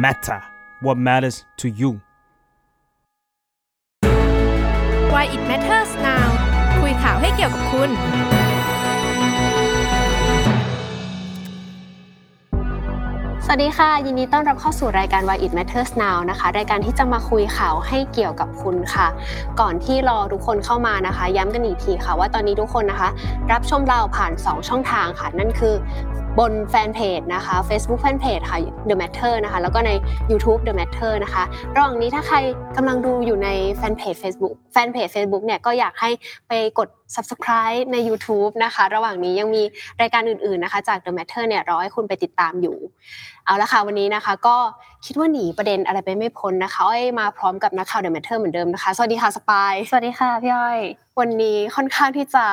matter what matters to you Why it matters now คุยข่าวให้เกี่ยวกับคุณ สวัสดีค่ะ ยินดีต้อนรับเข้าสู่รายการ Why It Matters Now นะคะ รายการที่จะมาคุยข่าวให้เกี่ยวกับคุณค่ะ ก่อนที่รอทุกคนเข้ามานะคะ ย้ำกันอีกทีค่ะว่าตอนนี้ทุกคนนะคะ รับชมเราผ่าน 2 ช่องทางค่ะ นั่นคือบนแฟนเพจนะคะ Facebook Fanpage ค่ะ The Matter นะคะ แล้วก็ใน YouTube The Matter นะคะระหว่างนี้ถ้าใครกำลังดูอยู่ในแฟนเพจ Facebook แฟนเพจ Facebook เนี่ยก็อยากให้ไปกด subscribe ใน YouTube นะคะ ระหว่างนี้ยังมีรายการอื่นๆนะคะ จาก The Matter เนี่ยรอให้คุณไปติดตามอยู่ เอาละค่ะวันนี้นะคะ ก็คิดว่าหนีประเด็นอะไรไปไม่พ้นนะคะอ้อยมาพร้อมกับนักข่าว The Matter เหมือนเดิมนะคะ สวัสดีค่ะสปายสวัสดีค่ะพี่อ้อยวันนี้ค่อนข้างที่จะ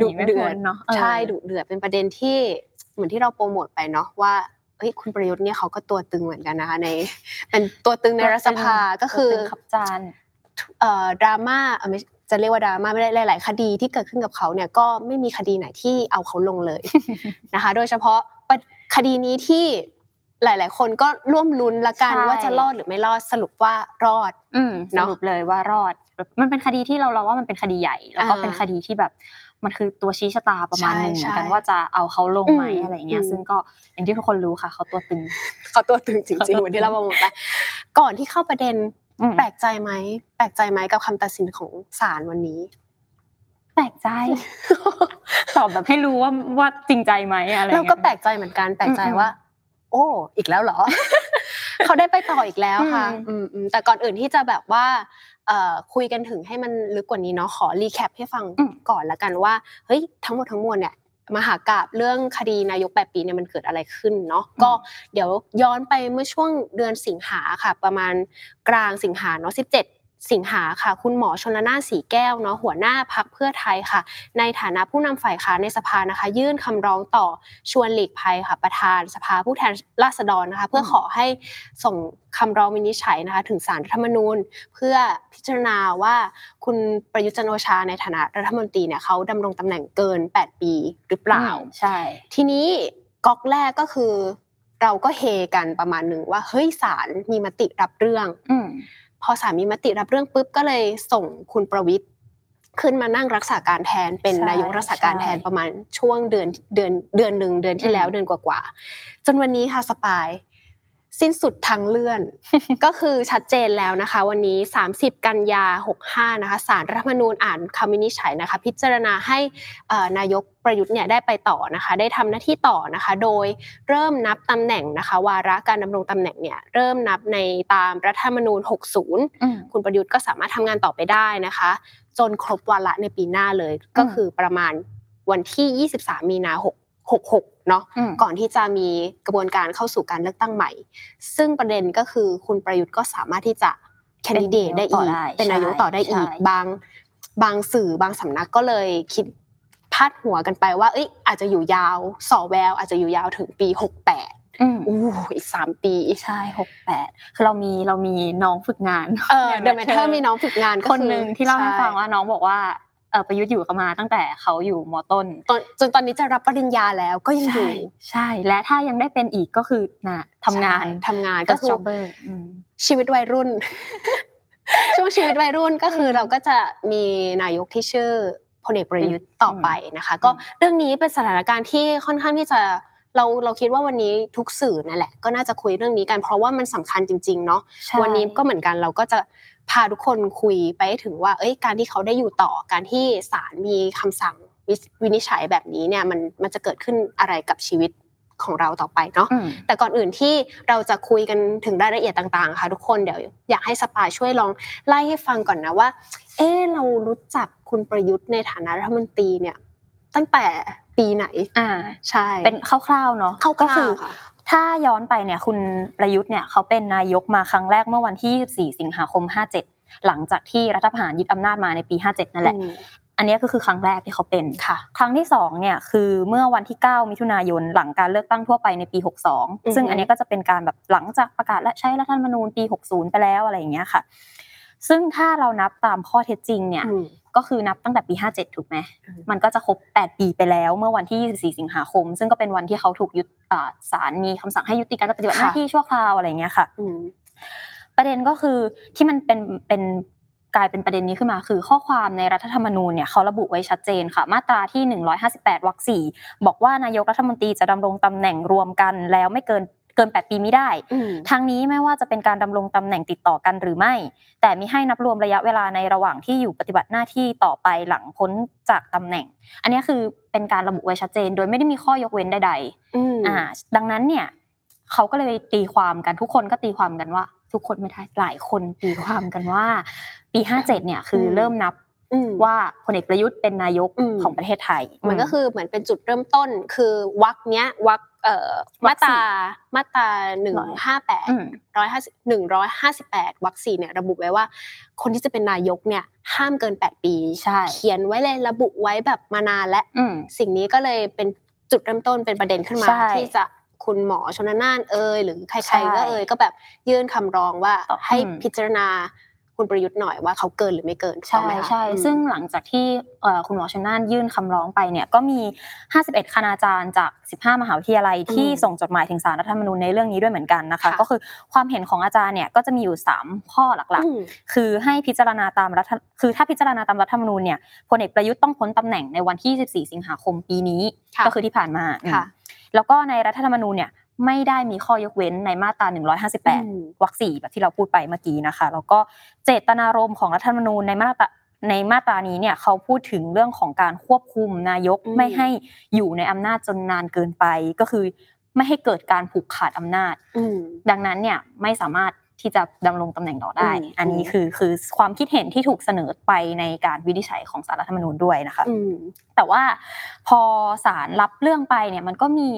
ดุหนีไม่เดืพ้อดนเนอะเออใช่ดุเดือดเป็นประเด็นที่ เหมือนที่เราโปรโมทไปเนาะว่าเฮ้ยคุณประยุทธ์เนี่ยเขาก็ตัวตึงเหมือนกันนะคะใน เป็นตัวตึงในรัฐสภาก็คือตัวตึงขับจานเอ่อดราม่าเอ่อไม่จะเรียกว่าดราม่าไม่ได้หลาย ๆ คดีที่เกิดขึ้นกับเขาเนี่ยก็ไม่มีคดีไหนที่เอาเขาลงเลยนะคะ โดยเฉพาะประคดีนี้ที่หลาย ๆ คนก็ร่วมลุ้นละกันใช่ว่าจะรอดหรือไม่รอดสรุปว่ารอดอืมสเนอะรุปเลยว่ารอดแบบมันเป็นคดีที่เราเราว่ามันเป็นคดีใหญ่ แล้วก็อ่าเป็นคดีที่แบบ มันคือตัวชี้ชะตาประมาณหนึงใช่เหมือนกันใช่ว่าจะเอาเขาลงไหมอืมอะไรเงี้ยอืมซึ่งก็อย่างที่ทุกคนรู้ค่ะเขาตัวตึงเขาตัวตึงจริงเขาตัวตึๆงเหมือนที่เราบอกไปก่อนที่เข้าประเด็นอืมแปลกใจไหมแปลกใจไหมกับคำตัดสินของศาลวันนี้ แปลกใจตอบแบบให้รู้ว่าว่าจริงใจไหมอะไรเรางี้ยก็แปลกใจเหมือนกัน แปลกใจอืมว่า โอ้อีกแล้วเหรอเขาได้ไปต่ออีกแล้วค่ะ อืมอืมๆแต่ก่อนอื่นที่จะแบบว่าเอ่อ คุยกันถึงให้มันลึกกว่านี้เนาะขอรีแคปให้ฟังอืมก่อนละกันว่าเฮ้ยทั้งหมดทั้งมวลเนี่ยมหากาบเรื่องคดีนายกแปดปีเนี่ยมันเกิดอะไรขึ้นเนาะก็เดี๋ยวย้อนไปเมื่อช่วงเดือนสิงหาค่ะ ประมาณกลางสิงหาเนาะ17 สิงหาค่ะ คุณหมอชนละนานสีแก้วเนาะหัวหน้าพักเพื่อไทยค่ะ ในฐานะผู้นำฝ่ายค้านในสภานะคะ ยื่นคำร้องต่อชวนหลีกภัยค่ะ ประธานสภาผู้แทนราษฎรนะคะ เพื่อขอให้ส่งคำร้องวินิจฉัยนะคะ ถึงศาลรัฐธรรมนูญ เพื่อพิจารณาว่าคุณประยุทธ์จันทร์โอชาในฐานะรัฐมนตรีเนี่ยเขาดำรงตำแหน่งเกิน 8 ปีหรือเปล่าอืมใช่ ทีนี้ก๊อกแรกก็คือ เราก็เฮกันประมาณหนึ่งว่าเฮ้ยศาลมีมติรับเรื่อง อืม พอสามีมติรับเรื่องปุ๊บก็เลยส่งคุณประวิทย์ขึ้นมานั่งรักษาการแทนเป็นใช่นายกรักษาการแทนใช่ประมาณช่วงเดือนเดือนเดือนหนึ่งเดือนที่อืมแล้วเดือนกว่าๆจนวันนี้ค่ะสปาย สิ้นสุดทางเลื่อน ก็คือชัดเจนแล้วนะคะ วันนี้ 30 กันยา 65 นะคะศาลรัฐธรรมนูญอ่านคำวินิจฉัยนะคะ พิจารณาให้เอ่อนายกประยุทธ์เนี่ยได้ไปต่อนะคะ ได้ทำหน้าที่ต่อนะคะ โดยเริ่มนับตำแหน่งนะคะ วาระการดำรงตำแหน่งเนี่ยเริ่มนับในตามรัฐธรรมนูญ 60อืมคุณประยุทธ์ก็สามารถทำงานต่อไปได้นะคะ จนครบวาระในปีหน้าเลยก็คือประมาณวันที่ 23 มีนา 66เนาะอืมก่อนที่จะมีกระบวนการเข้าสู่การเลือกตั้งใหม่ ซึ่งประเด็นก็คือคุณประยุทธ์ก็สามารถที่จะแคนดิเดตได้อีกเป็นนายกต่อได้อีกบางบางสื่อบางสำนักก็เลยคิดพาดหัวกันไปว่าเอ้ยอาจจะอยู่ยาวส่อแวว อาจจะอยู่ยาวถึงปี 68อืมอู้อีกสามปีใช่หกแปดคือเรามีเรามีน้องฝึกงานเออใน The MATTER มีน้องฝึกงานก็คนหนึ่งที่เล่าให้ฟังช่ว่าน้องบอกว่าเออ ประยุทธ์อยู่กับมาตั้งแต่เขาอยู่มต้นตอนจนตอนนี้จะรับปริญญาแล้วก็ยังอยู่ใช่ใช่และถ้ายังได้เป็นอีกก็คือน่ะทำงานใช่ทำงานก็ก็คืคืออเบอร์อืมชีวิตวัยรุ่น ช่วงชีวิตวัยรุ่นก็คือเราก็จะมีนายกที่ชื่อพลเอกประยุทธ์ต่อไปนะคะ ก็เรื่องนี้เป็นสถานการณ์ที่ค่อนข้างที่จะเราเราคิดว่าวันนี้ทุกสื่อนั่นแหละก็น่าจะคุยเรื่องนี้กันเพราะว่ามันสำคัญจริงๆเนาะใช่วันนี้ก็เหมือนกันเราก็จะ พาทุกคนคุยไปให้ถึงว่า เอ้ยการที่เขาได้อยู่ต่อการที่ศาลมีคำสั่งวิวินิจฉัยแบบนี้เนี่ยมันมันจะเกิดขึ้นอะไรกับชีวิตของเราต่อไปเนาะอืมแต่ก่อนอื่นที่เราจะคุยกันถึงรายละเอียดต่างๆ ค่ะ ทุกคนเดี๋ยวอยากให้สปายช่วยลองไล่ให้ฟังก่อนนะว่า เออเรารู้จักคุณประยุทธ์ในฐานะรัฐมนตรีเนี่ย ตั้งแต่ปีไหน อ่า ใช่ เป็นคร่าวๆเนาะคร่าวๆก็คือค่ะ ถ้าย้อนไปเนี่ยคุณประยุทธ์เนี่ยเขาเป็นนายกมาครั้งแรกเมื่อวันที่24สิงหาคม 57 หลังจากที่รัฐประหารยึดอำนาจมาในปี 57 นั่นแหละอืมอันนี้ก็คือครั้งแรกที่เขาเป็นค่ะ ครั้งที่สองเนี่ยคือเมื่อวันที่ 9 มิถุนายนหลังการเลือกตั้งทั่วไปในปีอือฮึ62 ซึ่งอันนี้ก็จะเป็นการแบบหลังจากประกาศและใช้รัฐธรรมนูญปี 60 ไปแล้วอะไรอย่างเงี้ยค่ะ ซึ่งถ้าเรานับตามข้อเท็จจริงเนี่ยอืม ก็คือนับตั้งแต่ปี 57 ถูกไหมอืมมันก็จะครบ 8 ปีไปแล้ว เมื่อวันที่ 24 สิงหาคม ซึ่งก็เป็นวันที่เขาถูกยุดอ่าศาลมีคำสั่งให้ยุติการปฏิบัติหน้าค่ะที่ชั่วคราวอะไรเงี้ยค่ะอืมประเด็นก็คือที่มันเป็นเป็นกลายเป็นประเด็นนี้ขึ้นมาคือข้อความในรัฐธรรมนูญเนี่ยเขาระบุไว้ชัดเจนค่ะ มาตราที่ 158วรรคสี่บอกว่านายกรัฐมนตรีจะดำรงตำแหน่งรวมกันแล้วไม่เกิน เกิน 8 ปีไม่ได้อืมทั้งนี้ไม่ว่าจะเป็นการดำรงตำแหน่งติดต่อกันหรือไม่ แต่มิให้นับรวมระยะเวลาในระหว่างที่อยู่ปฏิบัติหน้าที่ต่อไปหลังพ้นจากตำแหน่ง อันนี้คือเป็นการระบุไว้ชัดเจน โดยไม่ได้มีข้อยกเว้นใดอืมๆอ่า ดังนั้นเนี่ยเขาก็เลยตีความกันทุกคนก็ตีความกันว่า ทุกคนไม่ได้หลายคนตีความกันว่า ปี 57 เนี่ยคือเริ่มนับอืมว่าพลเอกประยุทธ์เป็นนายกอืมของประเทศไทย มันก็คือเหมือนเป็นจุดเริ่มต้น คือวักเนี้ยวักเอ่อวร มารคตสี่รามาตราหนึ่งห้าแปดอืมร้อยห้าสิบหนึ่งร้อยห้าสิบแปดวักสี่เนี่ยระบุไว้ว่า คนที่จะเป็นนายกเนี่ยห้ามเกินแปดปีใช่เขียนไว้เลยระบุไว้แบบมานานและอืมสิ่งนี้ก็เลยเป็นจุดเริ่มต้นเป็นประเด็นขึ้นมาใช่ที่จะคุณหมอชนน่านเอ่ยหรือใคใช่รๆก็เอ่ยก็แบบยื่นคำร้องว่าต่อให้อืมพิจารณา คุณประยุทธ์หน่อยว่าเขาเกินหรือไม่เกินถูกต้อใช่งไหมคะใช่อืมซึ่งหลังจากที่เอ่อคุณหมอชนน่านยื่นคำร้องไปเนี่ยก็มี 51 คณาจารย์จาก 15 มหาวิทยาลัยที่ส่งจดหมายถึงสารรัฐธรรมนูญในเรื่องนี้ด้วยเหมือนกันนะคะ ก็คือความเห็นของอาจารย์เนี่ยก็จะมีอยู่ 3 ข้อหลักอืมๆคือให้พิจารณาตามรัฐคือถ้าพิจารณาตามรัฐธรรมนูญเนี่ยพลเอกประยุทธ์ต้องพ้นตำแหน่งในวันที่ 14 สิงหาคมปีนี้ค่ะก็คือที่ผ่านมาอืมค่ะแล้วก็ในรัฐธรรมนูญเนี่ย ไม่ได้มีข้อยกเว้นในมาตราอืม158 วรรคสี่แบบที่เราพูดไปเมื่อกี้นะคะ แล้วก็เจตนารมณ์ของรัฐธรรมนูญในมาตราในมาตรานี้เนี่ยเขาพูดถึงเรื่องของการควบคุมนายกอืมไม่ให้อยู่ในอำนาจจนนานเกินไป ก็คือไม่ให้เกิดการผูกขาดอำนาจอืมดังนั้นเนี่ยไม่สามารถที่จะดำรงตำแหน่งต่อได้อืมอันนี้คือคือความคิดเห็นที่ถูกเสนอไปในการวินิจฉัยของสารรัฐธรรมนูญด้วยนะคะอืมแต่ว่าพอศาลรับเรื่องไปเนี่ยมันก็มี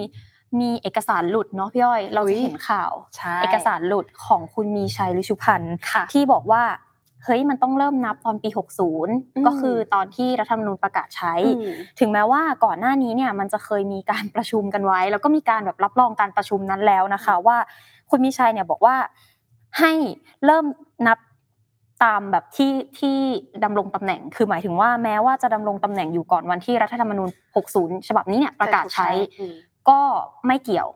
มีเอกสารหลุดเนาะพี่อ้อย เราอุ๊จะยเห็นข่าวใช่เอกสารหลุดของคุณมีชัยฤชุพันธ์ค่ะที่บอกว่าเฮ้ยมันต้องเริ่มนับตอนปีม60 ก็คือตอนที่รัฐธรรมนูญประกาศใช้อืมถึงแม้ว่าก่อนหน้านี้เนี่ยมันจะเคยมีการประชุมกันไว้ แล้วก็มีการแบบรับรองการประชุมนั้นแล้วนะคะ ว่าคุณมีชัยเนี่ยบอกว่าให้เริ่มนับตามแบบที่ที่ดำรงตำแหน่ง คือหมายถึงว่าแม้ว่าจะดำรงตำแหน่งอยู่ก่อนวันที่รัฐธรรมนูญ 60 ฉบับนี้เนี่ยประกาศใช้อืม ก็ไม่เกี่ยว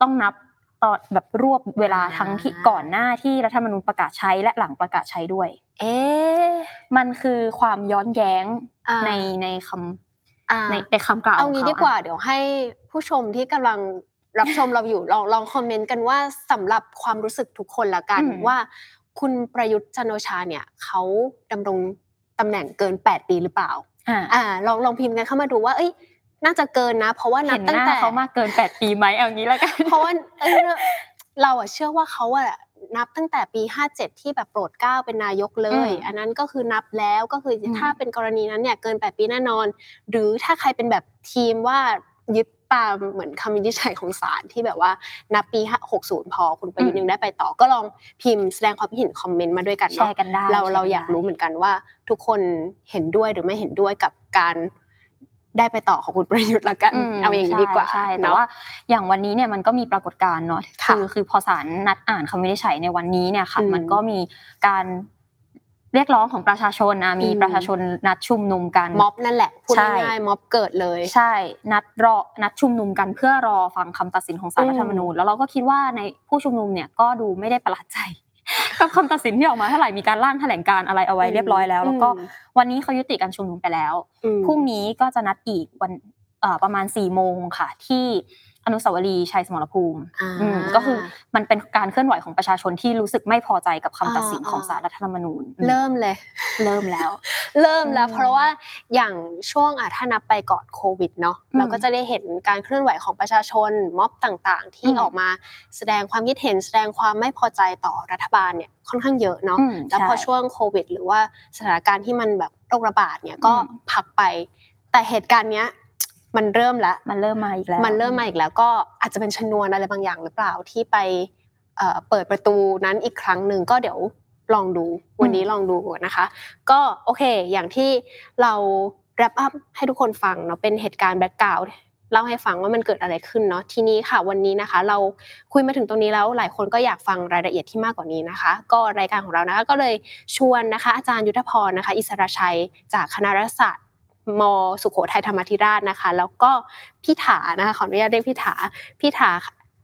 ต้องนับตอนแบบรวบเวลาอ่าทั้งที่ก่อนหน้าที่รัฐธรรมนูญประกาศใช้และหลังประกาศใช้ด้วย เอ๊ะมันคือความย้อนแย้งอ่าในในคำอ่าในในคำกล่าวเอางี้ขขดีกว่า เดี๋ยวให้ผู้ชมที่กำลังรับชมเราอยู่ลองลองคอมเมนต์กันว่าสำหรับความรู้สึกทุกคนละกันอืมว่า คุณประยุทธ์จันทร์โอชาเนี่ยเขาดำรงตำแหน่งเกิน 8 ปีหรือเปล่าอ่าอ่าลองลองพิมพ์กันเข้ามาดูว่า เอ้ย น่าจะเกินนะ เพราะว่านัเห็บนตั้หงน้าแต่เขามากเกินแปดปีไหมเอางี้แล้วกันเพราะว่าเอ้ยเราอะเชื่อว่าเขาอะนับตั้งแต่ปี 57 ที่แบบโปรดเกล้าเป็นนายกเลยอืมอันนั้นก็คือนับแล้วก็คืออมถ้าเป็นกรณีนั้นเนี่ยเกิน 8 ปีแน่นอน หรือถ้าใครเป็นแบบทีมว่ายึดตามเหมือนคำวินิจฉัยของศาลที่แบบว่านับปี 60 พอคุณประยุทธ์ยังได้ไปต่อก็ลองพิมพ์แสดงความคิดเห็นคอมเมนต์มาด้วยกันแชเนาะร์กันได้เราแชเรากันอยากได้รู้เหมือนกันว่าทุกคนเห็นด้วยหรือไม่เห็นด้วยกับการ ได้ไปต่อของคุณประยุทธ์ละกันมเอาอย่างนี้ดีกว่าใช่ใช่แต่เนาะว่าอย่างวันนี้เนี่ยมันก็มีปรากฏการณ์เนาะค่ะคือคือพอศาลนัดอ่านคำวินิจฉัยในวันนี้เนี่ยค่ะอืมมันก็มีการเรียกร้องของประชาชนนะมีอืมประชาชนนัดชุมนุมกันม็อบนั่นแหละพูดใช่ง่ายๆม็อบเกิดเลย ใช่ นัดรอนัดชุมนุมกันเพื่อรอฟังคำตัดสินของศาลอืมรัฐธรรมนูญแล้วเราก็คิดว่าในผู้ชุมนุมเนี่ยก็ดูไม่ได้ประหลาดใจ กับคำตัดสินที่ออกมาเท่าไหร่มีการร่างแถลงการณ์อะไรเอาไว้เรียบร้อยแล้ว แล้วก็อืมวันนี้เขายุติการชุมนุมไปแล้วอืมพรุ่งนี้ก็จะนัดอีกวันเอ่อประมาณ4ี่โมงค่ะที่ อนุสาวรีย์ชัยสมรภูมิอ่าอืมก็คือมันเป็นการเคลื่อนไหวของประชาชนที่รู้สึกไม่พอใจกับคำตัดสินอ่าของศาลรัฐธรรมนูญอืมเริ่มเลย เริ่มแล้ว เริ่มแล้วอืมเพราะว่าอย่างช่วงอะถ้านับไปก่อนโควิดเนาะอืมเราก็จะได้เห็นการเคลื่อนไหวของประชาชนม็อบต่างๆ ที่อืมออกมาแสดงความคิดเห็นแสดงความไม่พอใจต่อรัฐบาลเนี่ยค่อนข้างเยอะเนาะอืมแล้วพอใช่ช่วงโควิด หรือว่าสถานการณ์ที่มันแบบโรคระบาดเนี่ยก็อืมพักไปแต่เหตุการณ์เนี้ย มันเริ่มแล้วมันเริ่มมาอีกแล้ว มันเริ่มมาอีกแล้วก็อาจจะเป็นชนวนอะไรบางอย่างหรือเปล่าที่ไปเอ่อเปิดประตูนั้นอีกครั้งหนึ่งก็เดี๋ยวลองดูวันนี้ลองดูนะคะ ก็โอเค อย่างที่เรา wrap up ให้ทุกคนฟังเนาะเป็นเหตุการณ์ background เล่าให้ฟังว่ามันเกิดอะไรขึ้นเนาะทีนี้ค่ะ วันนี้นะคะ เราคุยมาถึงตรงนี้แล้วหลายคนก็อยากฟังรายละเอียดที่มากกว่านี้นะคะ ก็รายการของเรานะคะก็เลยชวนนะคะ อาจารย์ยุทธพรนะคะ อิสระชัยจากคณะรัฐศาสตร์ มสุโขทัยธรรมาธิราชนะคะ แล้วก็พี่ถานะคะขออนุญาตเรียกพี่ถาพี่ถา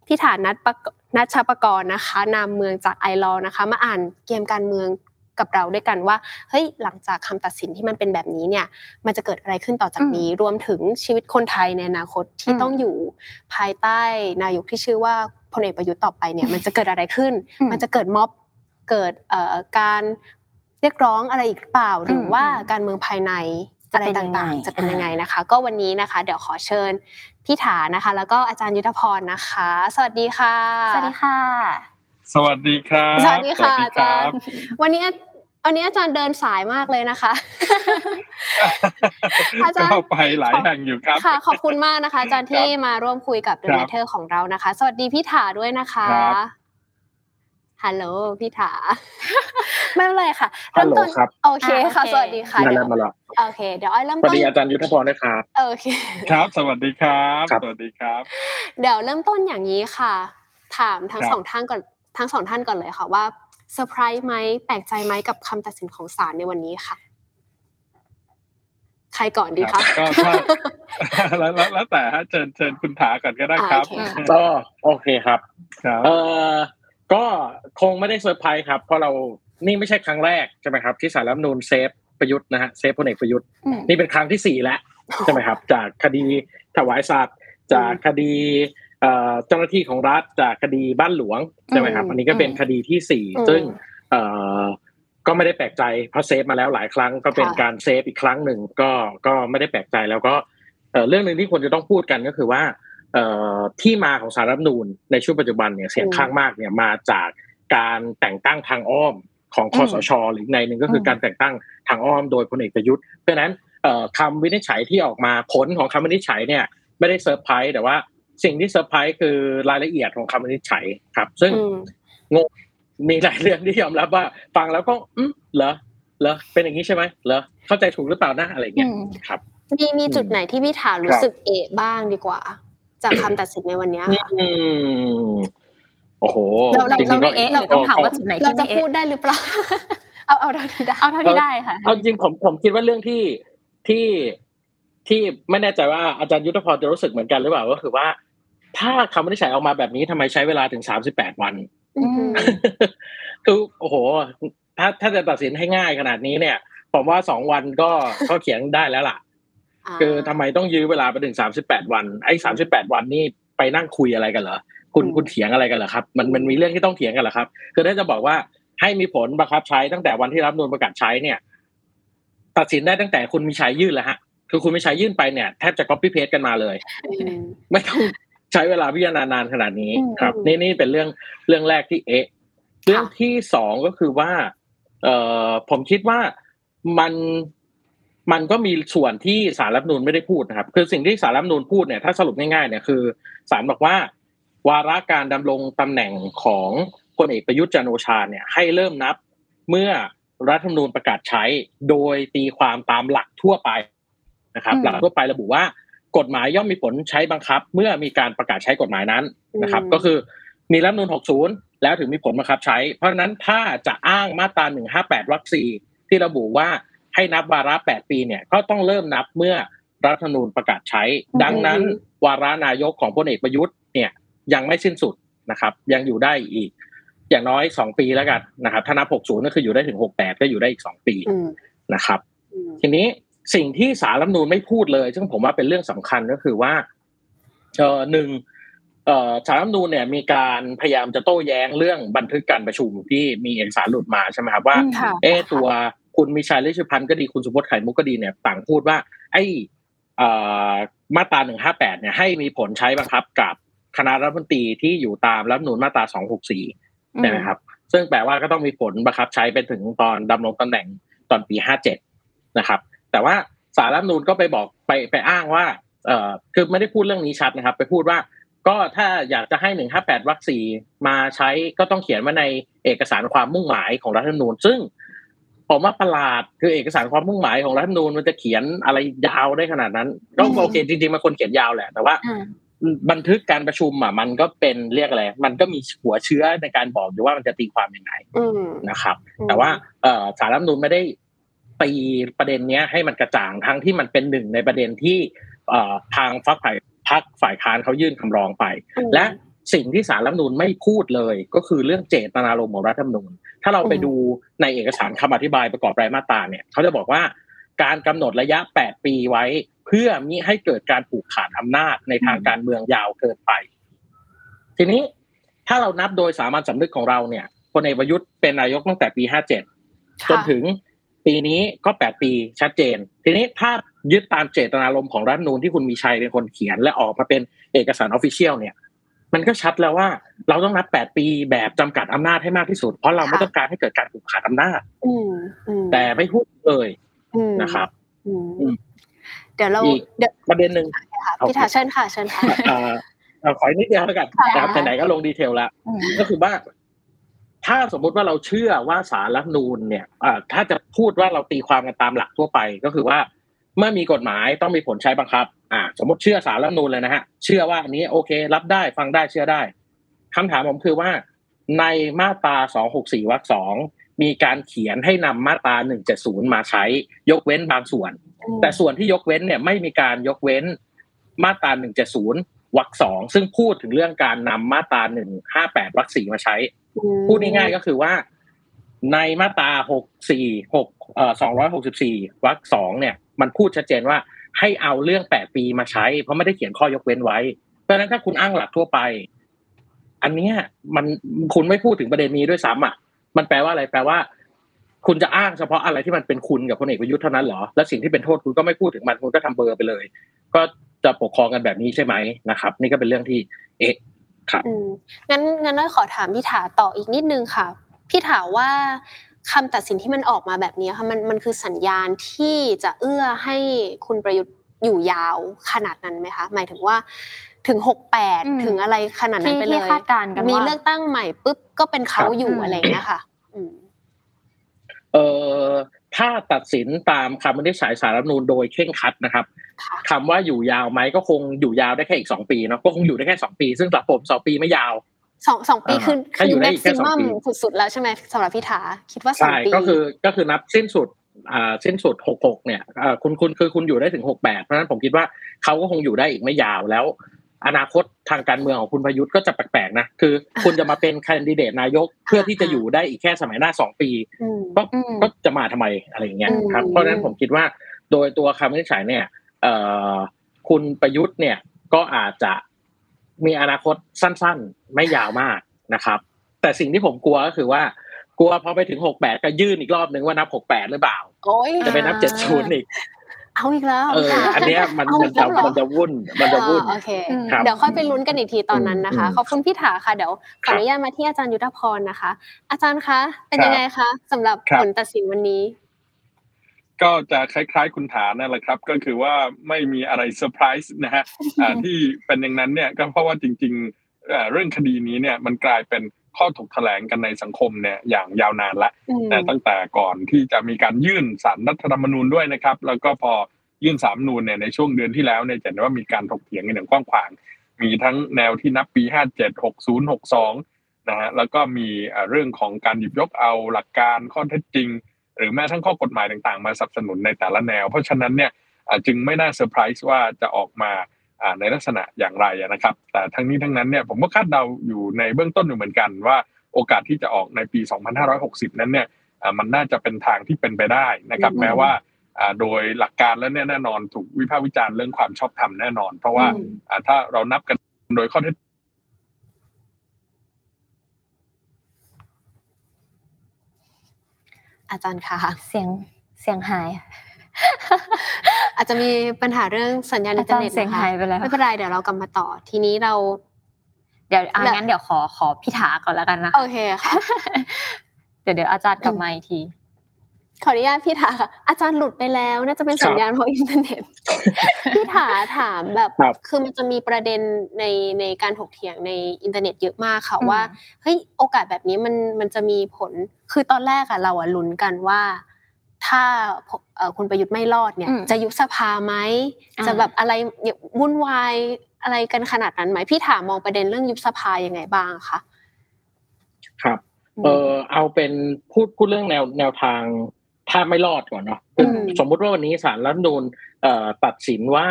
พี่ถานัดปกนัดชาปกรนะคะนามเมืองจากไอรอนะคะ มาอ่านเกมการเมืองกับเราด้วยกันว่าเฮ้ยหลังจากคำตัดสินที่มันเป็นแบบนี้เนี่ย มันจะเกิดอะไรขึ้นต่อจากนี้ รวมถึงชีวิตคนไทยในอนาคตที่อืมต้องอยู่ภายใต้นายกที่ชื่อว่าพลเอกประยุทธ์ต่อไปเนี่ย มันจะเกิดอะไรขึ้นอืมมันจะเกิดม็อบเกิดเอ่อการเรียกร้องอะไรอีกหรือเปล่า หรืออมว่าอืมการเมืองภายในจะ อะไรเป็นยังไงต่างๆ จะเป็นอ่ายัยังไงนะคะ ก็วันนี้นะคะ เดี๋ยวขอเชิญพี่ถานะคะ แล้วก็อาจารย์ยุทธพรนะคะ สวัสดีค่ะ สวัสดีค่ะ สวัสดีครับสวัสดีค่ะสวัอาสดีคจารัรบย์วันนี้วันนี้อาจารย์เดินสายมากเลยนะคะ อาจารย์ก็ไปหลายแห่งอยู่ครับ ค่ะ ขอบคุณมากนะคะ อาจารย์ที่มาร่วมคุยกับ The ครับ Matter ของเรานะคะ สวัสดีพี่ถาด้วยนะคะครับ ฮัลโหลพี่ถาไม่เป็นไรค่ะฮัลโหลเมต้นครับโอเคอ่าค่ะโอเคสวัสดีค่ะนั่นเดี๋แหยวละมาละโอเคเดี๋ยวอ้อยเริ่มสวัสต้นดีอาจารย์ยุทธพรนะครับโอเคครับ สวัสดีครับครับสวัสดีครับ เดี๋ยวเริ่มต้นอย่างนี้ค่ะ ถามทั้งครับสองท่านก่อนทั้งสองท่านก่อนเลยค่ะว่าเซอร์ไพรส์ไหมแปลกใจไหมกับคำตัดสินของศาลในวันนี้ค่ะ ใครก่อนดีครัคะบก็ถ้าแล้วแล้วแล้วแต่ฮะเชิญเชิญคุณถาก่อนก็ได้ครับอ่าโอเคค่ะก็โอเคครับครับเอ่อ ก็คงไม่ได้เซอร์ไพรส์ครับ เพราะเรานี่ไม่ใช่ครั้งแรกใช่ไหมครับ ที่ศาลรัฐธรรมนูญ save ประยุทธ์นะฮะ save พลเอกประยุทธ์อืมนี่เป็นครั้งที่สี่แล้วใช่ไหมครับ จากคดีถวายสัตย์จากคดีเอ่อเจ้าหน้าที่ของรัฐจากคดีบ้านหลวงใช่ไหมครับอืมอันนี้ก็เป็นคดีที่สี่อืมซึ่งเอ่อก็ไม่ได้แปลกใจเพราะ save มาแล้วหลายครั้ง ก็เป็นค่ะการ save อีกครั้งหนึ่งก็ก็ไม่ได้แปลกใจแล้วก็เอ่อเรื่องหนึ่งที่ควรจะต้องพูดกันก็คือว่าเอ่อ ที่มาของศาลรัฐธรรมนูญในช่วงปัจจุบันเนี่ยเสียงข้างมากเนี่ยมาจากการแต่งตั้งทางอ้อมของคสช.หรืออีกนัยหนึ่งก็คืออมการแต่งตั้งทางอ้อมโดยพลเอกประยุทธ์เพราะฉะนั้นเอ่อคำวินิจฉัยที่ออกมาผลของคำวินิจฉัยเนี่ยไม่ได้เซอร์ไพรส์แต่ว่าสิ่งที่เซอร์ไพรส์คือรายละเอียดของคำวินิจฉัยครับ ซึ่งอืมงงมีหลายเรื่องที่ยอมรับว่า ฟังแล้วก็อืมเหรอเหรอเป็นอย่างนี้ใช่ไหมเหรอเข้าใจถูกหรือเปล่านะอะไรเงี้ยอืมครับมีมีจุดไหนที่พี่ถาครู้รับสึกเอะบ้างดีกว่า จากคำตัดสินในวันนี้ค่ะอืมโอ้โหเราเราจริงๆเราไม่ก็เอ๊ะหรือต้องถามว่าจุดไหนเราที่จะไม่พูดเอ๊ะได้หรือเปล่าเอาเอาเท่าที่ได้เอาเท่าที่ได้ค่ะเอาจริงผมผมคิดว่าเรื่องที่ที่ที่ไม่แน่ใจว่าอาจารย์ยุทธพรจะรู้สึกเหมือนกันหรือเปล่าก็คือว่า ถ้าคำวินิจฉัยออกมาแบบนี้ทำไมใช้เวลาถึงสามสิบแปดวันอืมคือโอ้โห ถ้าถ้าจะตัดสินให้ง่ายขนาดนี้เนี่ย ผมว่าสองวันก็ก็เขียนได้แล้วล่ะ คือทำไมต้องยื้อเวลาไปถึงสามสิบแปดวันไอ้สามสิบแปดวันนี่ไปนั่งคุยอะไรกันเหรอคุณอืมคุณเถียงอะไรกันเหรอครับมันมันมีเรื่องที่ต้องเถียงกันเหรอครับ คือถ้าจะบอกว่าให้มีผลบังคับใช้ตั้งแต่วันที่รับนูนประกาศใช้เนี่ย ตัดสินได้ตั้งแต่คุณมีชัยยื่นแล้วฮะคือคุณมีชัยยื่นไปเนี่ยแทบจะ copy paste กันมาเลยอืมไม่ต้องใช้เวลาพิจารณานานขนาดนี้อืมครับอืมนี่นี่เป็นเรื่องเรื่องแรกที่เอ๊ะเรื่องที่สองก็คือว่า เอ่อผมคิดว่ามัน มันก็มีส่วนที่สารรัฐธรรมนูญไม่ได้พูดนะครับ คือสิ่งที่สารรัฐธรรมนูญพูดเนี่ยถ้าสรุปง่ายๆเนี่ยคือสารบอกว่า วาระการดำรงตำแหน่งของพลเอกประยุทธ์จันทร์โอชาเนี่ยให้เริ่มนับเมื่อรัฐธรรมนูญประกาศใช้ โดยตีความตามหลักทั่วไปนะครับอืมหลักทั่วไประบุว่ากฎหมายย่อมมีผลใช้บังคับ เมื่อมีการประกาศใช้กฎหมายนั้นนะครับอืมก็คือมีรัฐธรรมนูญ60 แล้วถึงมีผลบังคับใช้ เพราะฉะนั้นถ้าจะอ้างมาตรา158วรรคสี่ที่ระบุว่า ให้นับวาระ 8 ปีเนี่ยก็ต้องเริ่มนับเมื่อรัฐธรรมนูญประกาศใช้ ดังนั้น วาระนายกของพลเอกประยุทธ์เนี่ยยังไม่สิ้นสุดนะครับ ยังอยู่ได้อีก อย่างน้อย 2 ปีแล้วกันนะครับถ้านับ 60 ก็คืออยู่ได้ถึง 68 ก็อยู่ได้อีก 2 ปีอืมนะครับอืมทีนี้สิ่งที่สารรัฐธรรมนูญไม่พูดเลย ซึ่งผมว่าเป็นเรื่องสำคัญก็คือว่าเอ่อหนึ่งเอ่อสารรัฐธรรมนูญเนี่ยมีการพยายามจะโต้แย้งเรื่องบันทึกการประชุมที่มีเอกสารหลุดมาใช่ไหมครับว่าอืมค่ะเอะตัว คุณมีชัยฤชุพันธ์ก็ดีคุณสุพจน์ไข่มุกก็ดีเนี่ย ต่างพูดว่า ไอ้เอ่อมาตราหนึ่งห้าแปดเนี่ยให้มีผลใช้บังคับกับคณะรัฐมนตรีที่อยู่ตามรัฐมนูญมาตราสองหกสี่ใช่ไหมครับ ซึ่งแปลว่าก็ต้องมีผลบังคับใช้ไปถึงตอนดำรงตำแหน่งตอนปีห้าเจ็ดนะครับ แต่ว่าสารรัฐมนูญก็ไปบอกไปไปอ้างว่าเออคือไม่ได้พูดเรื่องนี้ชัดนะครับ ไปพูดว่าก็ถ้าอยากจะให้หนึ่งห้าแปดวรรคสี่มาใช้ก็ต้องเขียนไว่าในเอกสารความมุ่งหมายของรัฐธรรมนูญซึ่ง ผมว่าประหลาดคือเอกสารความมุ่งหมายของรัฐธรรมนูญมันจะเขียนอะไรยาวได้ขนาดนั้นก็อืมโอเคจริงๆมันควรเขียนยาวแหละ แต่ว่าอ่าบันทึกการประชุมอะมันก็เป็นเรียกอะไร มันก็มีหัวเชื้อในการบอกอยู่ว่ามันจะตีความยังไงอืมนะครับ แต่ว่าเอ่อสารรัฐธรรมนูญไม่ได้ตีประเด็นเนี้ยให้มันกระจ่างทั้งที่มันเป็นหนึ่งในประเด็นที่เอ่อทางฝักฝ่ายพักฝ่ายค้านเขายื่นคำร้องไปอืมและ สิ่งที่สารรัฐธรรมนูญไม่พูดเลย ก็คือเรื่องเจตนารมณ์ของรัฐธรรมนูญถ้าเราไปอืมดูในเอกสารคำอธิบายประกอบรายมาตราเนี่ยเขาจะบอกว่าการกำหนดระยะ 8 ปีไว้ เพื่อมิให้เกิดการผูกขาดอำนาจในทางการเมืองยาวเกินไป ทีนี้ถ้าเรานับโดยสามัญสำนึกของเราเนี่ยพลเอกประยุทธ์เป็นนายกตั้งแต่ปี 57 จนถึงปีนี้ก็ 8 ปีชัดเจน ทีนี้ถ้ายึดตามเจตนารมณ์ของรัฐธรรมนูญที่คุณมีชัยเป็นคนเขียนและออกมาเป็นเอกสารออฟฟิเชียลเนี่ย มันก็ชัดแล้วว่า เราต้องนับ8ปีแบบจำกัดอำนาจให้มากที่สุด เพราะเราไม่ต้องการให้เกิดการผูกขาดอำนาจอืมอืมแต่ไม่พูดเลยอืมนะครับอืมอืมเดี๋ยวเราอีกเดี๋ยวประเด็นหนึ่งค่ะโอเคพี่ถาเชิญค่ะเชิญค่ะเอ่อเอ่อขออีกนิดเดียวแล้วกันค่ะนะครับไหนๆก็ลงดีเทลแล้วอืมก็คือว่า ถ้าสมมุติว่าเราเชื่อว่าสารรัฐธรรมนูญเนี่ยอ่าถ้าจะพูดว่าเราตีความกันตามหลักทั่วไป ก็คือว่า เมื่อมีกฎหมายต้องมีผลใช้บังคับ อ่า สมมติเชื่อสารรัฐธรรมนูญเลยนะฮะ เชื่อว่าอันนี้โอเค รับได้ฟังได้เชื่อได้คำถามผมคือว่า ในมาตรา264วรรคสองมีการเขียนให้นำมาตรา170 มาใช้ ยกเว้นบางส่วน แต่ส่วนที่ยกเว้นเนี่ยไม่มีการยกเว้นมาตรา170วรรคสองซึ่งพูดถึงเรื่องการนำมาตรา158วรรคสี่มาใช้ พูดง่ายๆก็คือว่า ในมาตรา64 6เอ่อ264วรรคสองเนี่ย มันพูดชัดเจนว่าให้เอาเรื่อง8ปีมาใช้ เพราะไม่ได้เขียนข้อยกเว้นไว้ เพราะฉะนั้นถ้าคุณอ้างหลักทั่วไป อันเนี้ยมันคุณไม่พูดถึงประเด็นนี้ด้วยซ้ำอะ มันแปลว่าอะไรแปลว่า คุณจะอ้างเฉพาะอะไรที่มันเป็นคุณกับพลเอกประยุทธ์เท่านั้นเหรอ และสิ่งที่เป็นโทษคุณก็ไม่พูดถึงมันคุณก็ทำเบอร์ไปเลย ก็จะปกครองกันแบบนี้ใช่ไหมนะครับ นี่ก็เป็นเรื่องที่ เอ๊ะครับงั้นงั้นเราขอถามพี่ถาต่ออีกนิดนึงค่ะพี่ถาว่า คำตัดสินที่มันออกมาแบบนี้ค่ะมันมันคือสัญญาณที่จะเอื้อให้คุณประยุทธ์อยู่ยาวขนาดนั้นไหมคะ หมายถึงว่าถึงหกแปดอืมถึงอะไรขนาดนั้นที่ไปเลที่ยคาดการณ์กันมีว่าเลือกตั้งใหม่ปุ๊บก็เป็นเขาครับอยู่อืมอะไรอย่างเงี้ยค่ะอืมเอ่อถ้าตัดสินตามคำวินิจฉัยสารรัฐธรรมนูญโดยเคร่งครัดนะครับค่ะคำว่าอยู่ยาวไหมก็คงอยู่ยาวได้แค่อีกสองปีเนาะก็คงอยู่ได้แค่สองปี ซึ่งสำหรับผมสองปีไม่ยาว สองสองปีอ่าคือถ้าอยู่ได้แม็อีกกแค่ซิสองมัมปีสุดๆแล้วใช่ไหมสำหรับพี่ถาคิดว่าสองใช่ปีก็คือก็คือนับสิ้นสุดอ่าสิ้นสุดหกหกเนี่ยอ่าคุณคุณคือคุณอยู่ได้ถึงหกแปดเพราะฉะนั้นผมคิดว่าเขาก็คงอยู่ได้อีกไม่ยาวแล้ว อนาคตทางการเมืองของคุณประยุทธ์ก็จะแปลกๆนะคือ คุณจะมาเป็นแคนดิเดตนายกเพื่อที่จะอยู่ได้อีกแค่สมัยหน้าสองปีอืมก็อืมก็จะมาทำไมอะไรอย่างเงี้ยอืมครับเพราะฉะนั้นผมคิดว่า โดยตัวคำวินิจฉัยเนี่ย เอ่อคุณประยุทธ์เนี่ยก็อาจจะ มีอนาคตสั้นๆ ไม่ยาวมากนะครับ แต่สิ่งที่ผมกลัวก็คือว่า กลัวพอไปถึงหกแปดก็ยื่นอีกรอบนึงว่านับหกแปดหรือเปล่าโอ้ยจะไปนับเจ็ดศูนย์อีกเอาอีกแล้วเออค่ะอันเนี้ยมันเอามันจะแล้วเหรอมันจะวุ่นมันจะวุ่นอ่าโอเคอืมครับเดี๋ยวค่อยไปลุ้นกันอีกทีตอนนั้นนะคะอืมขอบคุณพี่ถาค่ะเดี๋ยวขออนุญาตมาที่อาจารย์ยุทธพรนะคะ อาจารย์คะเป็นยังไงคะสำหรับครับผลตัดสินวันนี้ ก็จะคล้ายๆคุณฐานนั่นแหละครับ ก็คือว่าไม่มีอะไรเซอร์ไพรส์นะฮะอ่าที่เป็นอย่างนั้นเนี่ยก็เพราะว่าจริงๆเอ่อเรื่องคดีนี้เนี่ยมันกลายเป็นข้อถกแถลงกันในสังคมเนี่ยอย่างยาวนานละอืมแต่ตั้งแต่ก่อนที่จะมีการยื่นศาลรัฐธรรมนูญด้วยนะครับ แล้วก็พอยื่นศารรัฐธรรมนูญเนี่ยในช่วงเดือนที่แล้วเนี่ยจะเห็นว่ามีการถกเถียงกันอย่างกว้างขวาง มีทั้งแนวที่นับปี 57 60 62นะฮะแล้วก็มีเอ่อเรื่องของการหยิบยกเอาหลักการข้อเท็จจริง หรือแม้ทั้งข้อกฎหมายต่างๆ มาสนับสนุนในแต่ละแนว เพราะฉะนั้นเนี่ยอ่าจึงไม่น่าเซอร์ไพรส์ว่าจะออกมาอ่าในลักษณะอย่างไรอะนะครับ แต่ทั้งนี้ทั้งนั้นเนี่ยผมก็คาดเดาอยู่ในเบื้องต้นอยู่เหมือนกันว่าโอกาสที่จะออกในปี 2560 นั้นเนี่ยอ่ามันน่าจะเป็นทางที่เป็นไปได้นะครับอืมแม้ว่าอ่าโดยหลักการแล้วเนี่ยแน่นอนถูกวิพากษ์วิจารณ์เรื่องความชอบธรรมแน่นอน เพราะว่าอืมอ่าถ้าเรานับกันโดยข้อเท็จ อาจารย์คะเสียงเสียงหาย อาจจะมีปัญหาเรื่องสัญญาณอิอานเทอจารร์เน็ตย์เสียงนะคะหายไปแล้วไม่เป็นไรเดี๋ยวเรากลับมาต่อ ทีนี้เรา เดี๋ยวอะแล้วงั้นเดี๋ยวขอขอพี่ถาก่อนแล้วกันนะโอเคค่ะเดี๋ยวเดี๋ยวอาจารย์กลับมาอีกที ขออนุญาตพี่ถาค่ะอาจารย์หลุดไปแล้วน่าจะเป็นสัญญาณเพราะอินเทอร์เน็ตพี่ถาถามแบบครับคือมันจะมีประเด็นในในการถกเถียงในอินเทอร์เน็ตเยอะมากค่ะอืมว่าเฮ้ยโอกาสแบบนี้มันมันจะมีผลคือตอนแรกอะเราอะลุ้นกันว่า ถ้าเอ่อคุณประยุทธ์ไม่รอดเนี่ยอืมจะยุบสภาไหมอ่าจะแบบอะไรวุ่นวายอะไรกันขนาดนั้นไหมพี่ถามมองประเด็นเรื่องยุบสภายังไงบ้างคะครับเออเอาเป็นพูดพูดเรื่องแนวแนวทาง ถ้าไม่รอดก่อนเนาะคืออมสมมุติว่าวันนี้ศาลรัฐธรรมนูญเอ่อตัดสินว่า